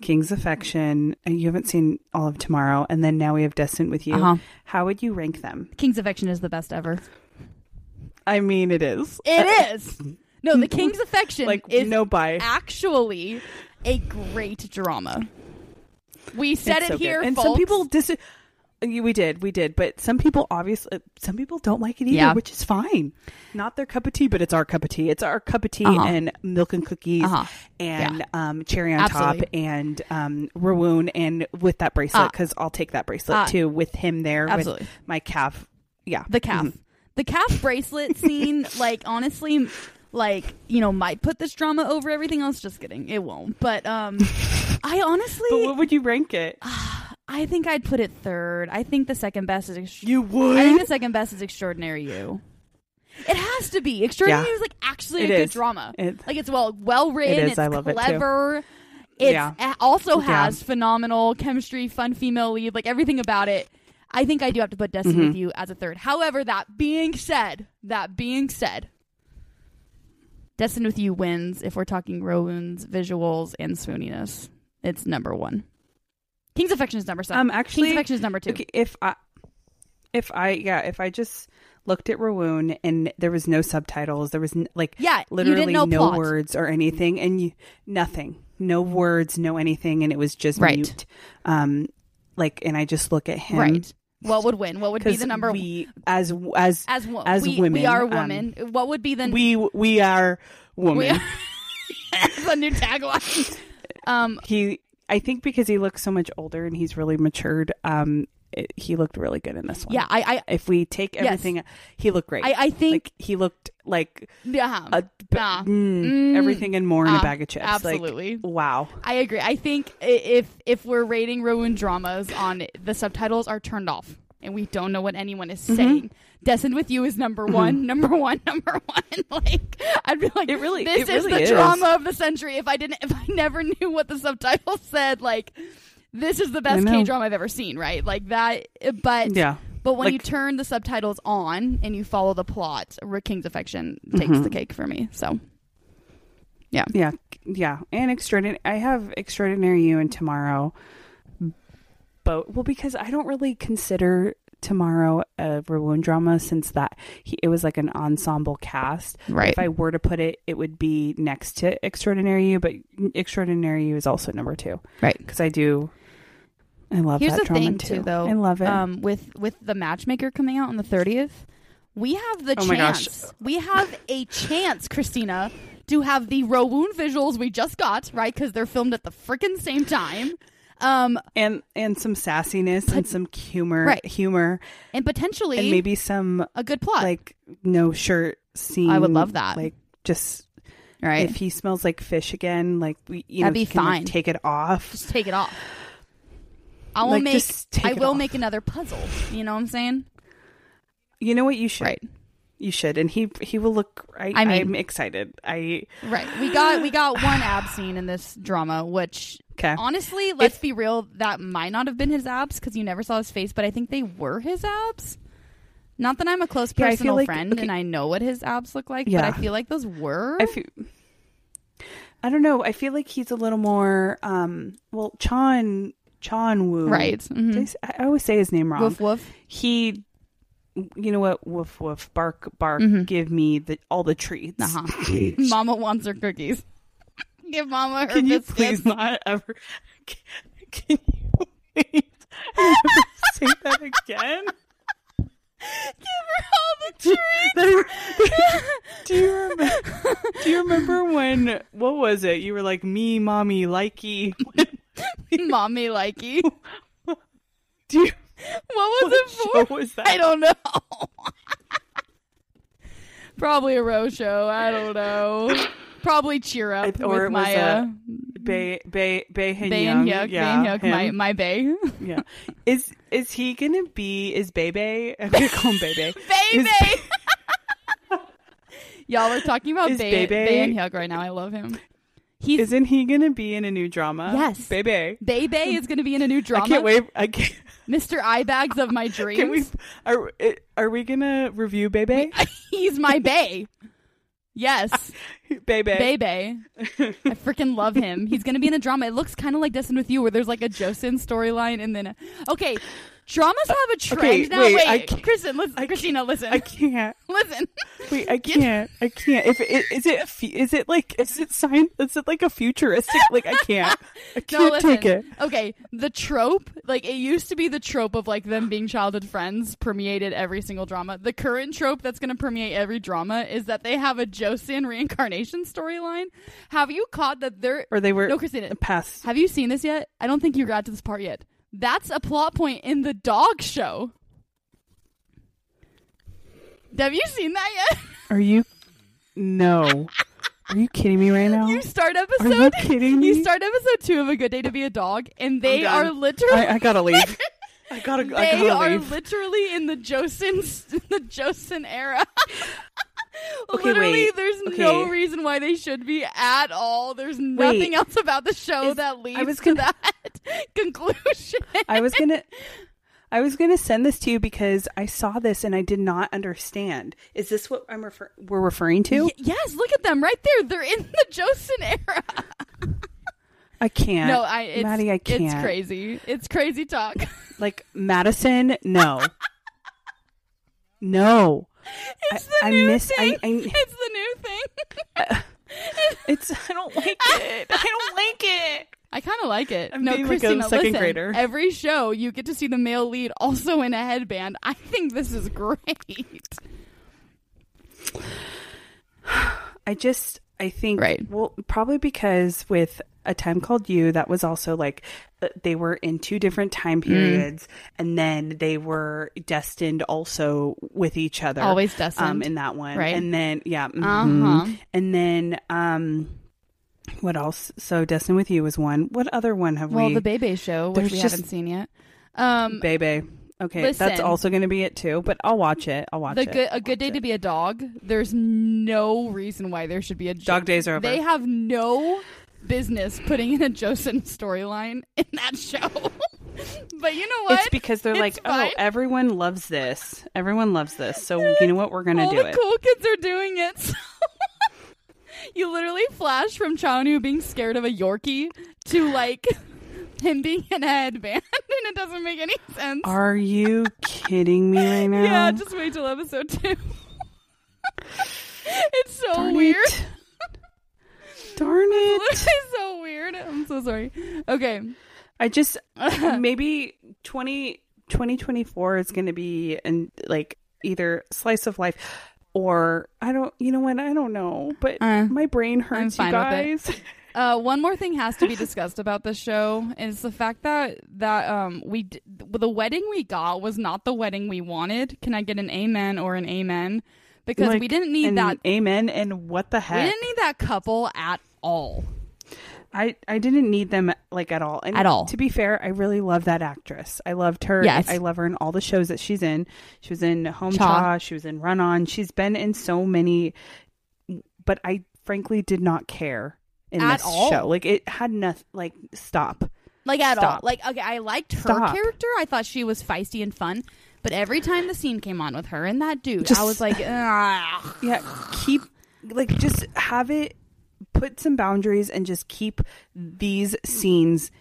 King's Affection, and you haven't seen all of Tomorrow, and then now we have Destined with You. Uh-huh. How would you rank them? King's Affection is the best ever. I mean it is. It is. No, the King's Affection like is no buy. actually a great drama. We said It's it so good. here, And folks. some people dis we did, we did, but some people obviously, some people don't like it either, Yeah. which is fine. Not their cup of tea, but it's our cup of tea. It's our cup of tea Uh-huh. and milk and cookies Uh-huh. and um, cherry on Absolutely. top and um, Rowoon and with that bracelet Uh, because I'll take that bracelet uh, too with him there absolutely. with my calf. Yeah, the calf Mhm. the calf bracelet scene like honestly like you know might put this drama over everything else just kidding it won't but um i honestly But what would you rank it? i think i'd put it third i think the second best is ex- You would. i think the second best is extraordinary you it has to be extraordinary Yeah. You is like actually It a good drama It- like it's well well written is. it's I love it, too. clever it Yeah. also Yeah. has phenomenal chemistry fun female lead like everything about it I think I do have to put Destiny Mm-hmm. with you as a third. However, that being said, that being said, Destined with You wins if we're talking Rowoon's visuals and swooniness. It's number one. King's Affection is number seven. Um, actually- King's Affection is number two. Okay, if I, if I, yeah, if I just looked at Rowoon and there was no subtitles, there was n- like Yeah, literally no plot. words or anything, and you nothing, no words, no anything, and it was just Right. mute. Um, like, and I just look at him, Right. What would win? What would be the number we as as as as we, women, We are um, women. what would be the we we are woman. we are, a new tagline. Um, he, I think, because he looks so much older and he's really matured. Um, it, he looked really good in this one. yeah, I, I If we take Yes. everything, he looked great. I, I think like he looked like Yeah. a, Nah. mm, Mm. everything and more in Ah, a bag of chips. Like, absolutely. wow. I agree. I think if if we're rating Rowoon dramas on the subtitles are turned off and we don't know what anyone is Mm-hmm. saying. Destined with You is number one, number one, number one. like I'd be like, It really- this it is really the is. drama of the century. If I didn't, if I never knew what the subtitles said, like this is the best. K drama I've ever seen. Right? Like that. But Yeah. But when Like- you turn the subtitles on and you follow the plot, R- King's Affection takes Mm-hmm. the cake for me. So yeah, Yeah, yeah, and extraordinary. I have extraordinary you and tomorrow, but well, because I don't really consider tomorrow a Rowoon drama since that he, it was like an ensemble cast. Right. If I were to put it, it would be next to Extraordinary You, but Extraordinary You is also number two right. because I do. I love Here's that the drama thing, too. too, though. I love it. Um, with with the Matchmaker coming out on the thirtieth, we have the Oh my gosh. chance. We have a chance, Christina, to have the Rowoon visuals we just got right because they're filmed at the freaking same time. Um, and and some sassiness and some humor, Right. humor, and potentially and maybe some a good plot, like no shirt scene. I would love that. Like just right? if he smells like fish again, like we you That'd know be can, like, fine. take it off. just take it off. I will Like, make. I will off. make another puzzle. You know what I'm saying? You know what you should. Right. You should, and he he will look. I, I mean- I'm excited. I Right. We got we got one ab scene in this drama, which okay. honestly, let's be real, that might not have been his abs because you never saw his face, but I think they were his abs. Not that I'm a close Yeah, personal like- friend okay. and I know what his abs look like, but I feel like those were. I feel. I don't know. I feel like he's a little more. um Well, Chan Chan Woo. right. Mhm. Did I I always say his name wrong. Woof woof. He. You know what? Woof woof. Bark bark. Mhm. Give me the all the treats. Uh-huh. Mama wants her cookies. Give Mama her Can you biscuits. please not ever? Can, can you please never say that again? Give her all the treats. do you remember? Do you remember when? What was it? You were like me, mommy, likey. Mommy likey. Do you? What was What it for? show was that? I don't know. Probably a row show. I don't know. Probably cheer up It- or with my uh, Bay Bay Bay Hin Bay and Young. Hyuk, yeah, Bae In-hyuk, my him. my Bay, yeah. Is is he gonna be? Is bay I'm gonna call him Bebe. Baby. Is- Y'all are talking about Bay, Bae In-hyuk right now. I love him. He's Isn't he gonna be in a new drama? Yes. Bebe. Bay Bay bay is going to be in a new drama. I can't wait. I can't. Mr. Eyebags of my dreams. Can we? Are are we gonna review Bebe? He's my Bay. Yes, Bebe. Bay. I freaking love him. He's going to be in a drama. It looks kind of like Destined with You, where there's like a Joseon storyline, and then a, okay, dramas have a trend okay, now. wait, Wait, Kristen, listen, I Christina, listen, I can't. listen. Wait, I can't. I can't. If it, is it, a is it like, is it sign? Is it like a futuristic? Like I can't. I can't listen. take it. Okay, the trope, like it used to be the trope of like them being childhood friends permeated every single drama. The current trope that's going to permeate every drama is that they have a Joseon reincarnation storyline. Have you caught that they're Or they were No, Christina. past. Have you seen this yet? I don't think you got to this part yet. That's a plot point in the dog show. Have you seen that yet? Are you? No. Are you kidding me right now? You start episode. Are you episode kidding me? you start episode two of A Good Day to Be a Dog, and they are literally I, I gotta leave. I gotta. I they gotta are leave. literally in the Joseon the Joseon era. Okay, literally, wait. there's no reason why they should be at all. There's nothing else about the show Is- that leads was to gonna- that conclusion. I was gonna. I was gonna send this to you because I saw this and I did not understand. Is this what I'm refer- we're referring to? Y- yes, look at them right there. They're in the Joseon era. I can't. No, I it's, Maddie, I can't. it's crazy. It's crazy talk. Like Madison, no, no. It's I- the I new miss- I- thing. I- it's the new thing. It's. I don't like it. I don't like it. I kind of like it. I'm no, being like Christina, second listen. grader. Every show you get to see the male lead also in a headband. I think this is great. I just. I think. Right. Well, probably because with a time called you that was also like uh, they were in two different time Mm. periods and then they were destined also with each other Always destined. um in that one right? and then yeah mhm. Uh-huh. and then um what else so destined with you was one what other one have Well, we well the Bebe show, which There's we just- haven't seen yet. Um, Bebe. Okay, that's also going to be it too. But I'll watch it. I'll watch the it. good, a good day watch to be a dog. There's no reason why there should be a Dog days are over. They have no business putting in a Joseon storyline in that show. but you know what? It's because they're It's like, oh, fine. oh, everyone loves this. Everyone loves this. So you know what? We're going to All do the it. cool kids are doing it. so- you literally flash from Chanu being scared of a Yorkie to like him being in a headband, and it doesn't make any sense. Are you kidding me right now? yeah, just wait till episode two. it's so Darn weird. It. Darn it. Literally so weird. I'm so sorry. Okay. I just maybe 20, 2024 is going to be and like either slice of life or I don't. You know what? I don't know. But Uh, my brain hurts, you fine with it. guys. Uh, one more thing has to be discussed about this show is the fact that that um we d- the wedding we got was not the wedding we wanted. Can I get an amen or an amen? Because we didn't need that. Amen. And what the heck? We didn't need that couple at all. I I didn't need them like at all. And At all. To be fair, I really love that actress. I loved her. Yes. I love her in all the shows that she's in. She was in Home Cha. Cha. She was in Run On. She's been in so many. But I frankly did not care in At this all. show. Like it had nothing. Like stop. Like at all. Like okay, I liked her Stop. character. I thought she was feisty and fun. But every time the scene came on with her and that dude, Just- I was like, Ugh. Yeah. Keep like just have it. Put some boundaries and just keep these scenes.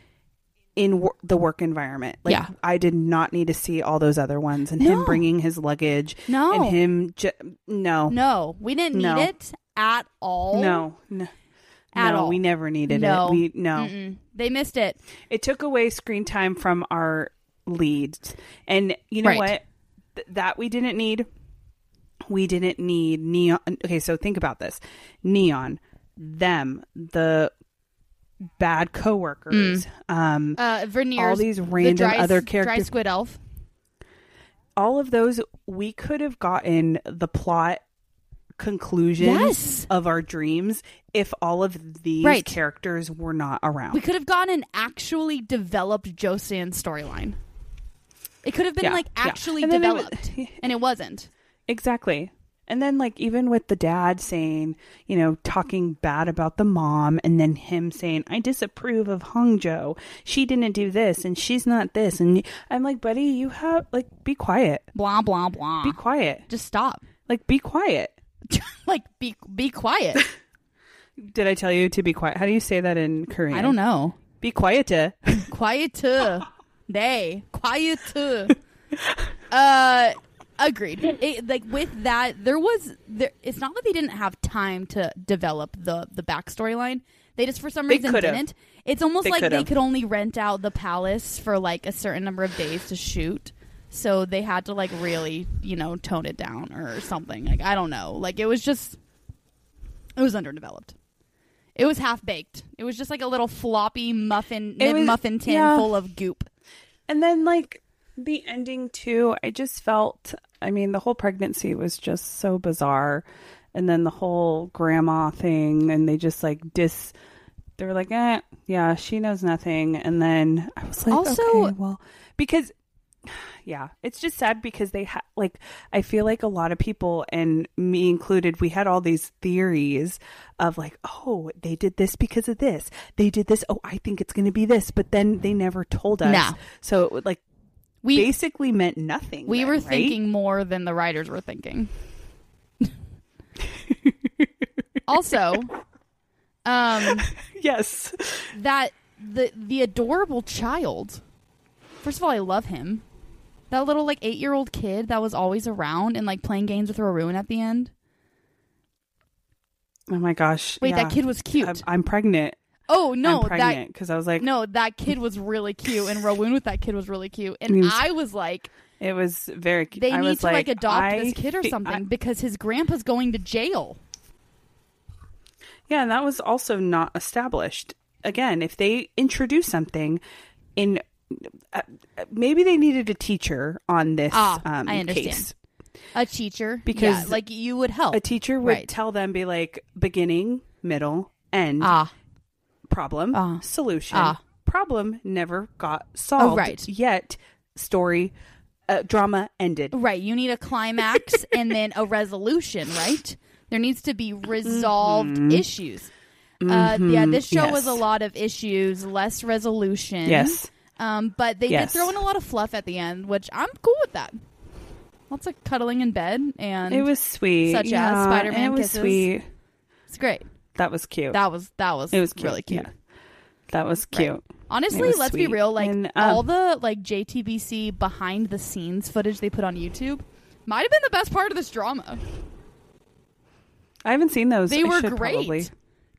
In wor- the work environment, like Yeah. I did not need to see all those other ones, and No. him bringing his luggage, no, and him ju- no no, we didn't need No. it at all. no no At no, all. we never needed No. it we no Mm-mm. they missed it. it took away screen time from our leads and you know Right. what Th- that we didn't need we didn't need neon okay so think about this neon them the bad coworkers um Uh, Verniers, all these the random dry, other dry characters squid elf. all of those we could have gotten the plot conclusion Yes. of our dreams if all of these Right. characters were not around. We could have gotten an actually developed Joseon storyline. It could have been Yeah, like yeah. actually And it was- developed, and it wasn't. exactly. And then like even with the dad saying, you know, talking bad about the mom and then him saying, "I disapprove of Hongjo. She didn't do this and she's not this." And I'm like, "Buddy, you have like be quiet. Blah blah blah. Be quiet. Just stop. Like be quiet." like be be quiet. Did I tell you to be quiet? How do you say that in Korean? I don't know. Be quiet. Quiet. Day. Quiet. Uh, agreed. It, like with that, there was there. It's not that they didn't have time to develop the the backstory line. They just for some They reason could've. didn't. It's almost They like they could've. could only rent out the palace for like a certain number of days to shoot. So they had to like really, you know, tone it down or something. Like I don't know. Like it was just it was underdeveloped. It was half baked. It was just like a little floppy muffin was- muffin tin yeah. full of goop. And then like the ending too, I just felt I mean the whole pregnancy was just so bizarre. And then the whole grandma thing and they just like dis they were like, eh, yeah, she knows nothing. And then I was like, Also- okay, well, because yeah, it's just sad because they ha- like I feel like a lot of people and me included, we had all these theories of like, oh, they did this because of this. They did this. Oh, I think it's going to be this, but then they never told us. No. So it would, like We basically meant nothing. we then, were right? thinking more than the writers were thinking. also, um, yes. that the the adorable child. First of all, I love him. That little like eight year old kid that was always around and like playing games with Rowoon at the end. Oh my gosh. Wait, yeah. that kid was cute. I'm, I'm pregnant. oh no, I'm pregnant because I was like, no, that kid was really cute, and Rowoon with that kid was really cute, and was- I was like, it was very. cute. they I need to like, adopt I this kid or something I- because his grandpa's going to jail. yeah, and that was also not established again, if they introduce something in, maybe they needed a teacher on this Ah, um, I understand. case. A teacher, Because yeah, like you would help. A teacher would Right. tell them, be like, beginning, middle, end, ah, problem, Ah. solution. Ah. Problem never got solved. Oh, right. Yet, story, uh, drama ended. right. You need a climax and then a resolution, right? There needs to be resolved Mm-hmm. issues. Uh, yeah, this show was a lot of issues, less resolution. Yes. Um, but they Yes. did throw in a lot of fluff at the end, which I'm cool with that. Lots of cuddling in bed, and It was sweet. Such as Spider-Man It was kisses. sweet. it's great. That was cute. That was that was it was cute. really cute. Yeah. That was cute. Honestly, was let's be real. Like And, um, all the like JTBC behind the scenes footage they put on YouTube might have been the best part of this drama. I haven't seen those. They I were great Probably.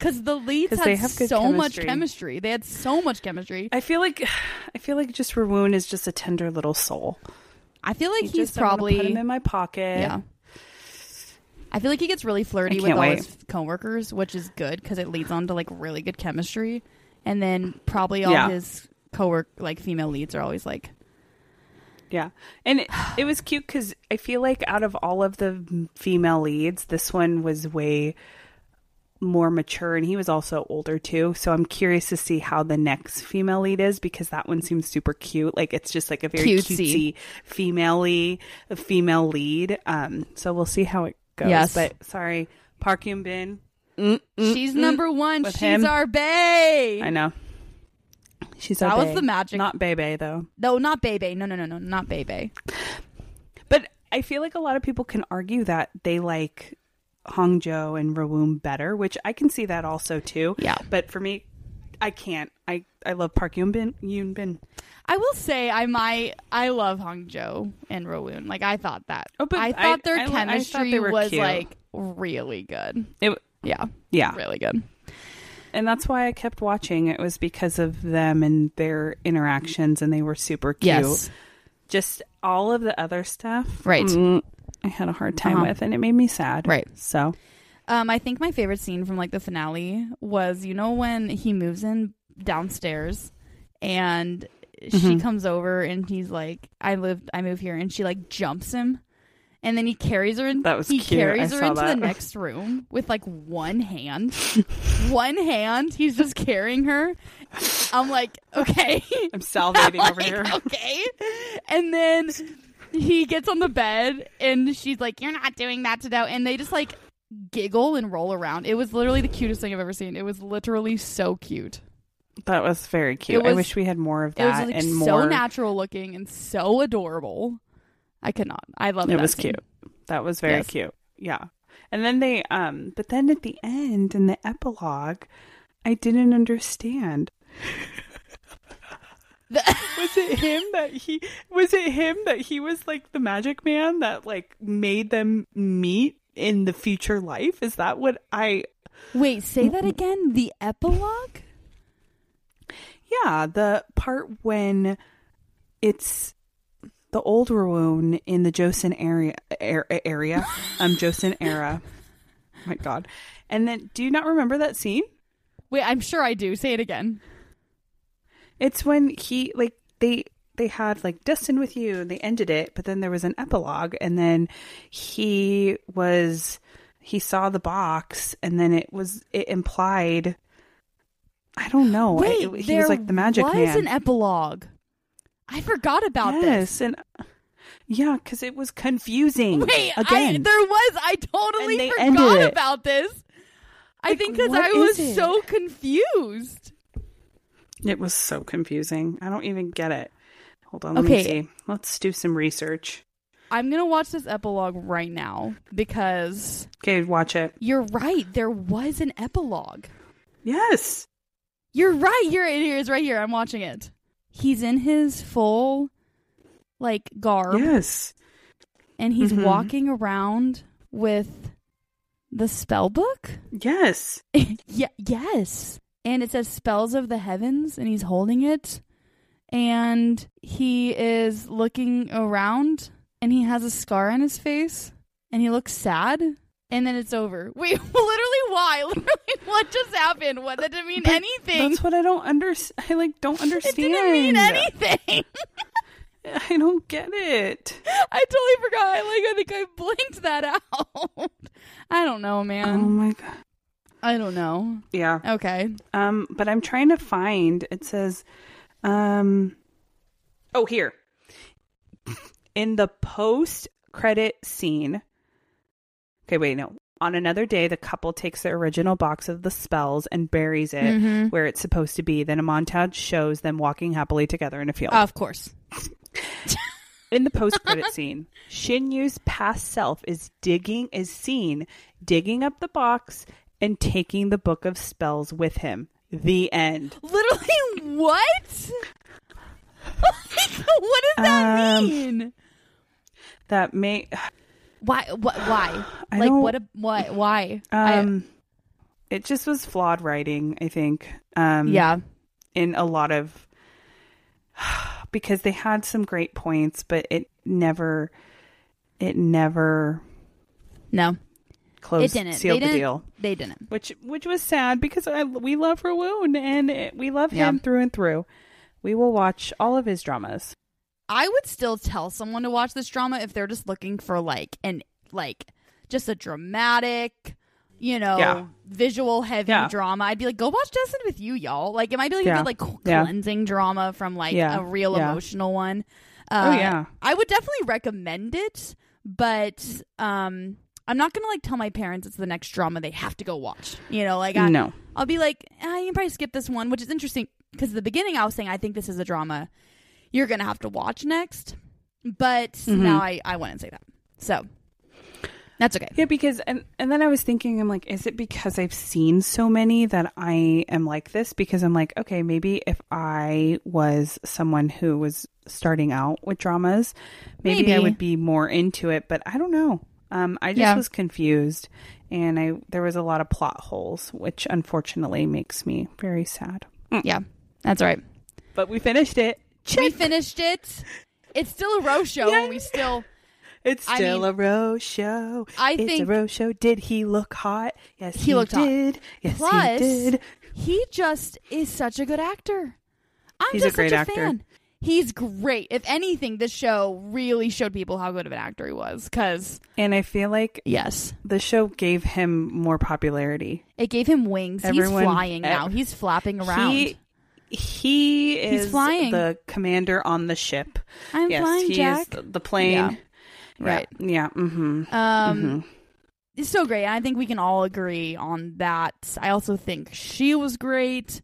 Because the leads 'Cause had they have good so much chemistry. chemistry. They had so much chemistry. I feel like I feel like just Rowoon is just a tender little soul. I feel like You he's just, I'm gonna probably put him in my pocket. yeah. I feel like he gets really flirty I with can't all wait. his coworkers, which is good because it leads on to like really good chemistry. And then probably all Yeah. his cowork like female leads are always like, Yeah. And it, it was cute because I feel like out of all of the female leads, this one was way more mature and he was also older too. So I'm curious to see how the next female lead is because that one seems super cute. Like it's just like a very Cutesy. cutesy female female lead. Um so we'll see how it goes. Yes. But sorry, Park Yoon Bin. "She's number one. With She's him. our bae." I know. She's That our was bae. the magic- Not Bebe though. No, not Bebe. No, no, no, no, not Bebe. But I feel like a lot of people can argue that they like Hongjo and Rowoon better, which I can see that also too. Yeah. But for me, I can't. I I love Park Yoon Bin. Yoon Bin. I will say I might. I love Hongjo and Rowoon. Like I thought that. Oh, but I I- thought their I li- I thought chemistry was cute. like really good. It Yeah, yeah, really good. and that's why I kept watching. It was because of them and their interactions, and they were super cute. Yes, Just all of the other stuff, Right. mm, I had a hard time Uh-huh. with, and it made me sad. Right. So Um, I think my favorite scene from like the finale was you know when he moves in downstairs and she Mhm. comes over and he's like, "I live, I move here," and she like jumps him, and then he carries her. In, That was he cute. carries I her into that. the next room with like one hand, one hand. He's just carrying her. I'm like, okay, I'm salivating over Like, here. Okay. And then he gets on the bed and she's like, You're not doing that to Doe. And they just like giggle and roll around. It was literally the cutest thing I've ever seen. It was literally so cute. That was very cute. It I wish we had more of It was that like and so more. natural looking and so adorable. I could not. I love it that was scene. cute. That was very Yes. cute. Yeah. And then they um but then at the end in the epilogue I didn't understand. was it him that he was it him that he was like the magic man that like made them meet in the future life? Is that what I Wait, say that again. The epilogue? Yeah, the part when it's the old Rowoon in the Joseon area er, area, um Joseon era. my god. And then do you not remember that scene? Wait, I'm sure I do. Say it again. It's when he like they they had like Destin with you and they ended it, but then there was an epilogue and then he was he saw the box and then it was it implied I don't know. Wait, it, he was like the magic was man. an epilogue. I forgot about this. and yeah, because it was confusing. Wait, I, again. there was. I totally And they ended forgot about this. I Like, think because I was so confused. It was so confusing. I don't even get it. Hold on, let me see. Let's do some research. I'm gonna watch this epilogue right now because Okay, watch it. you're right. There was an epilogue. Yes. You're right. Here it is, right here. I'm watching it. He's in his full like garb, Yes. and he's Mhm. walking around with the spell book. Yes. yeah, yes. And it says spells of the heavens and he's holding it and he is looking around and he has a scar on his face and he looks sad and then it's over. Wait, literally why? Literally, what just happened? What that didn't mean anything. That's what I don't understand. I like don't understand. It didn't mean anything. I don't get it. I totally forgot. I like. I think I blinked that out. I don't know, man. Oh my god. I don't know. Yeah. Okay. Um, but I'm trying to find. It says, um, oh here, in the post credit scene. Okay, wait, no. On another day, the couple takes the original box of the spells and buries it Mhm. where it's supposed to be. Then a montage shows them walking happily together in a field. Of course. in the post credit scene, Shin Yu's past self is digging is seen digging up the box and taking the book of spells with him. The end. Literally, what? what does that Um, mean? That may Why? What? Why? I like what? A, what? Why? I- um it just was flawed writing, I think. Um yeah. in a lot of because they had some great points, but it never it never No, closed it didn't. sealed they the didn't. deal. They didn't. which which was sad because I, we love Rowoon and it, we love Yeah. him through and through. We will watch all of his dramas. I would still tell someone to watch this drama if they're just looking for like an like just a dramatic, you know, Yeah. visual heavy Yeah. drama. I'd be like, go watch Destined with You, y'all. Like it might be like a good like cleansing drama from like a real emotional one. Oh, Uh, yeah. I would definitely recommend it, but um, I'm not gonna like tell my parents it's the next drama they have to go watch. You know, like I, no, I'll be like, ah, you can probably skip this one, which is interesting because at the beginning I was saying I think this is a drama you're gonna have to watch next, but Mhm. now I I wouldn't say that. So that's okay. yeah, because and and then I was thinking, I'm like, is it because I've seen so many that I am like this? Because I'm like, okay, maybe if I was someone who was starting out with dramas, maybe, I would be more into it. But I don't know. Um, I just Yeah. was confused, and I there was a lot of plot holes, which unfortunately makes me very sad. Yeah, that's right. But we finished it. We finished it. It's still a row show. Yay. We still. It's I still mean, a Rose show. I it's think- a Rose show. Did he look hot? Yes, He he, looked hot. did. Yes, Plus, he did. He just is such a good actor. I'm He's a just great such a actor. fan. He's great. If anything, this show really showed people how good of an actor he was. Because And I feel like yes, the show gave him more popularity. it gave him wings. Everyone- He's flying now. ev- He's flapping around. He he is flying. the commander on the ship. I'm yes, flying, he Jack. is the plane. Yeah. Yeah, Right. Yeah. Mm-hmm. Um, it's so great. I think we can all agree on that. I also think she was great.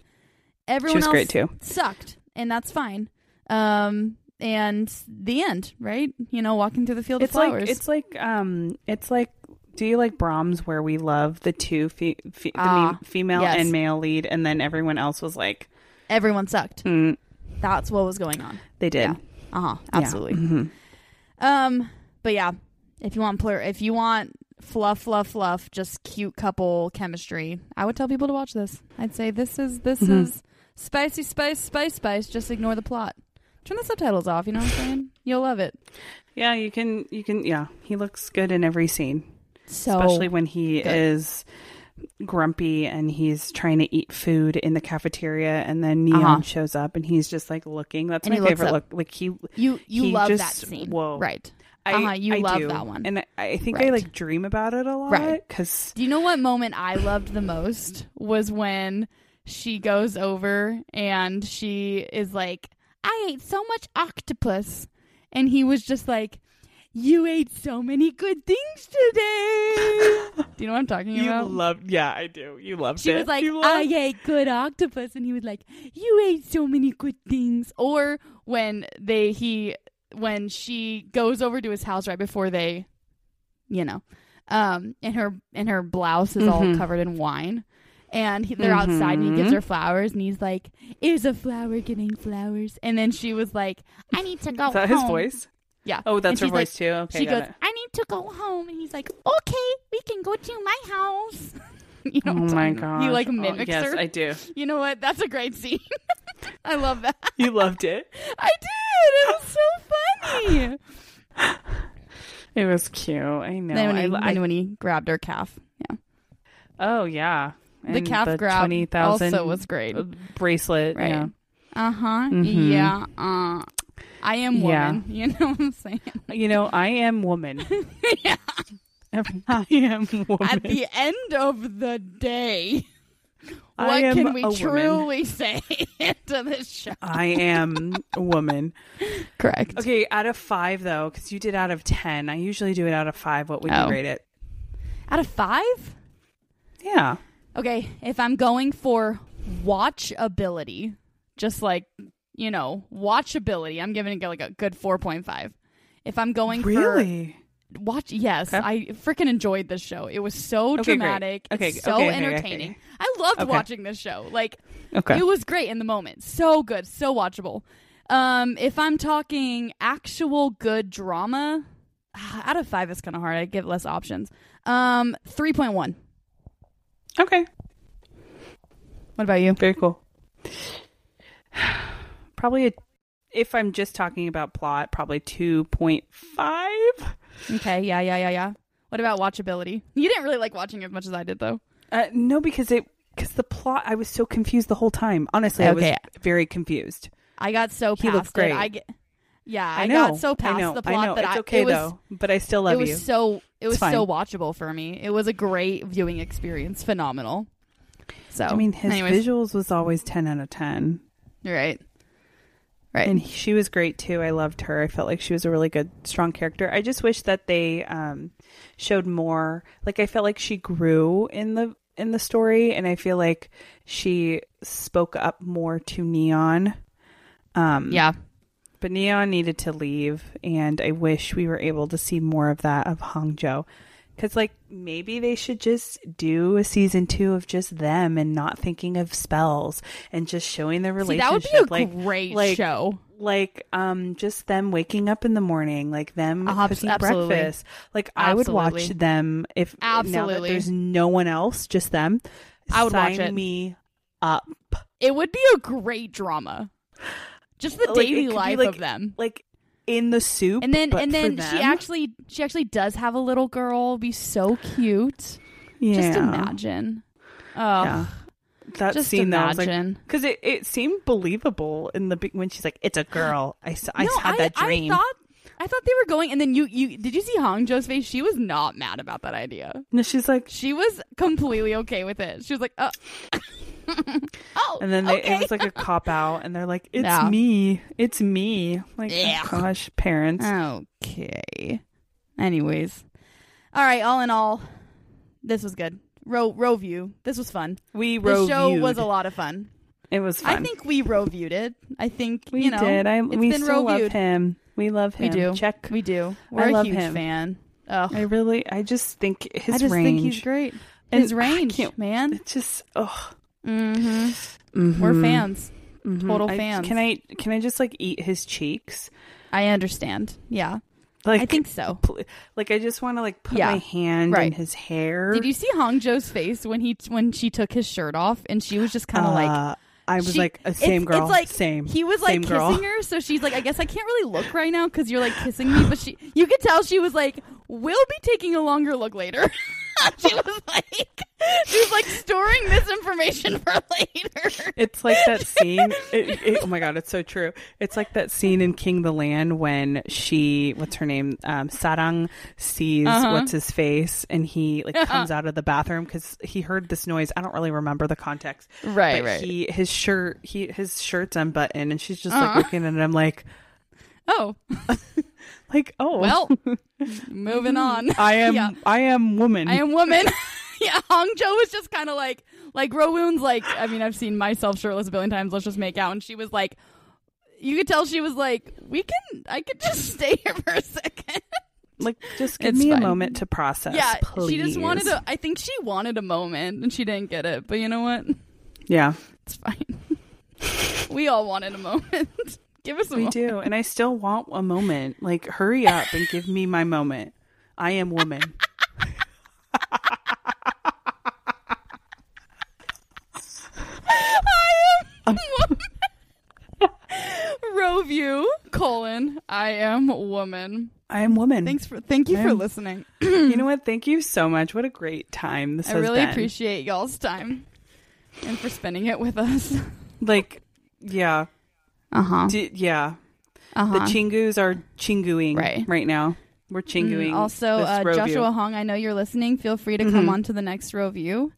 Everyone was else great, too. Sucked, and that's fine. Um, and the end, right? You know, walking through the field It's of flowers. like it's like um it's like do you like Brahms where we love the two fe- fe- the Ah, me- female yes. and male lead and then everyone else was like everyone sucked. mm, That's what was going on. they did. Yeah. Uh huh. Yeah. Absolutely. Mhm. Um, but yeah, if you want plur, if you want fluff, fluff, fluff, just cute couple chemistry, I would tell people to watch this. I'd say this is this Mhm. is spicy, spice, spice, spice. Just ignore the plot. Turn the subtitles off. You know what I'm saying? You'll love it. Yeah, you can you can yeah, he looks good in every scene. So especially when he good. is grumpy and he's trying to eat food in the cafeteria and then Neon Uh-huh. shows up and he's just like looking. That's And my favorite look. Like he you you he love that scene, whoa. right? Uh-huh, you I love do. that one. And I, I think I like dream about it a lot Right. cuz Do you know what moment I loved the most was when she goes over and she is like, I ate so much octopus. And he was just like, You ate so many good things today. do you know what I'm talking you about? love Yeah, I do. You loved she it. was like, You I loved- ate good octopus, and he was like, "You ate so many good things." Or when they he when she goes over to his house right before they, you know, um, and her and her blouse is all Mhm. covered in wine, and he, they're outside, and he gives Mhm. her flowers, and he's like, "Is a flower getting flowers?" And then she was like, "I need to go." Is that his voice? Yeah. Oh, that's her she's like- voice too. Okay, she goes, it. "I need to go home," and he's like, "Okay, we can go to my house." you know Oh my god. He like mimics yes, her. I do. You know what? That's a great scene. I love that. You loved it. I did. It was so funny. It was cute. I know. then, when he, I, I, when he grabbed her calf. Yeah. Oh yeah. The calf grab 20,000 also was great. uh, bracelet. Right. Yeah. Uh huh. Mhm. Yeah. Uh, I am Yeah. woman. You know what I'm saying? You know, I am woman. yeah. I am woman. At the end of the day, what can we a woman. truly say to this show? I am a woman. Correct. Okay, out of five though, because you did out of ten. I usually do it out of five. What would Oh. you rate it? Out of five? Yeah. Okay, if I'm going for watchability, just like, you know, watchability, I'm giving it like a good 4.5. If I'm going Really? for watch, yes, Okay. I freaking enjoyed this show. It was so Okay, great. dramatic, Okay, it's so okay, okay, entertaining. okay. I loved Okay. watching this show. Like, Okay. it was great in the moment. So good, so watchable. Um, if I'm talking actual good drama, out of five is kind of hard. I give less options. Um, 3.1. okay. What about you? Very cool. Probably a, if I'm just talking about plot, probably two point five. Okay, yeah, yeah, yeah, yeah. What about watchability? You didn't really like watching it as much as I did, though. Uh, no, because it because the plot I was so confused the whole time. Honestly, I was very confused. I got so He past great. it. I get, yeah, I, I, know. got so past know. the plot that it's I okay it was though, but I still love it was you. so it was so watchable for me. It was a great viewing experience, phenomenal. So I mean, his anyways, visuals was always ten out of ten. right, right. and he- she was great too. I loved her. I felt like she was a really good, strong character. I just wish that they um, showed more. Like I felt like she grew in the in the story, and I feel like she spoke up more to Neon. Um, yeah, but Neon needed to leave, and I wish we were able to see more of that of Hongjo. Because, like, maybe they should just do a season two of just them and not thinking of spells and just showing their See, relationship. that would be a like, great like, show. like um just them waking up in the morning like them Uh, cooking absolutely. breakfast like i would watch them if now that Absolutely. there's no one else just them I would watch it. me up It would be a great drama. Just the Like, daily be, life like, of them. like in the soup And then and then she actually she actually does have a little girl. Be so cute. yeah. Just imagine. Oh, yeah that just scene though, I was like because it, it seemed believable in the big when she's like it's a girl i, I no, had that dream I thought I thought they were going, and then you you did you see Hongjo's face? She was not mad about that idea. and she's like She was completely okay with it. She was like, uh, oh, and then they, okay. it was like a cop out and they're like it's Yeah. me it's me like oh Yeah. oh gosh parents okay. Anyways, all right. All in all, this was good. Row row view. This was fun. We The show was a lot of fun. It was fun. I think we row viewed it. I think we you know did. I it's we been still row love him. We love him. We do. Check. We do. We're I a love huge him. fan. Ugh. I really. I just think his I just range. think he's great. And His I range, man. It's just. Oh. Mm-hmm. We're fans. Total I- fans. can I? Can I just like eat his cheeks? I understand. Yeah, Like I think so. pl- Like I just want to like put Yeah. my hand in his hair. Did you see Hongjo's face when he when she took his shirt off and she was just kind of like Uh, I was she- like, same girl. It's like same. He was like same girl. kissing her, so she's like, I guess I can't really look right now because you're like kissing me. But she, you could tell she was like, we'll be taking a longer look later. she was like, she was like storing this information for later. It's like that scene. it, it- oh my god, it's so true. It's like that scene in King the Land when she, what's her name, um, Sarang sees Uh-huh. what's his face, and he like comes out of the bathroom because he heard this noise. I don't really remember the context, Right, but right. he his shirt, he his shirt's unbuttoned, and she's just Uh-huh. like looking at him like, oh, like oh well, moving mm-hmm. on. I am yeah. I am woman. I am woman. yeah, Hongjo was just kind of like, like Rowoon's like, I mean, I've seen myself shirtless a billion times. Let's just make out. And she was like, you could tell she was like, we can, I could just stay here for a second. like just give It's me fine. a moment to process. yeah, please. she just wanted to, I think she wanted a moment and she didn't get it. But you know what? Yeah, It's fine. we all wanted a moment. Give us a we moment. do, and I still want a moment. Like, hurry up and give me my moment. I am woman. I am woman. Row view. colon I am woman. I am woman. Thanks for thank you for listening. You know what? Thank you so much. What a great time this I really been. appreciate y'all's time and for spending it with us. Like, yeah, Uh huh. D- yeah. Uh-huh. The chingus are chinguing Right. right now. We're chinguing. also, this uh, Joshua. Hong, I know you're listening. Feel free to come Mhm. on to the next row view.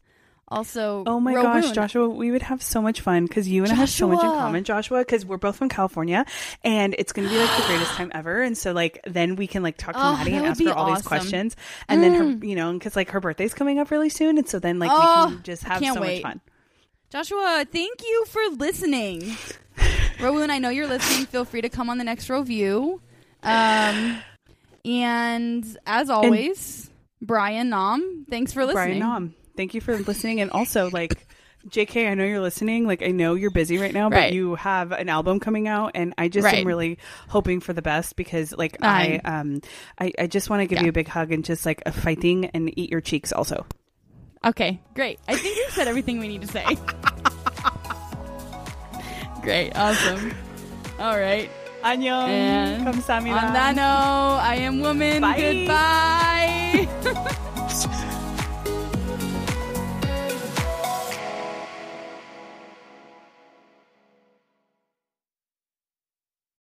Also, Oh my Rowoon. gosh, Joshua, we would have so much fun because you and I have so much in common, Joshua, because we're both from California and it's going to be like the greatest time ever. And so, like, then we can like talk to Oh, Maddie and ask her all these questions. And then Mm. her, you know, because like her birthday's coming up really soon. And so then, like, Oh, we can just have so wait. much fun. Joshua, thank you for listening. Rowoon, I know you're listening. Feel free to come on the next review. Um, and as always, Brian Nam, thanks for listening. Brian Nom, thank you for listening. And also, like, JK, I know you're listening. Like, I know you're busy right now, but you have an album coming out, and I just Right. am really hoping for the best because, like, I- I um, I, I just want to give Yeah. you a big hug and just like a fighting and eat your cheeks also. Okay, great. I think we said everything we need to say. Great. Awesome. All right. Annyeong. And 감사합니다. On that note, I am woman. Bye. Goodbye.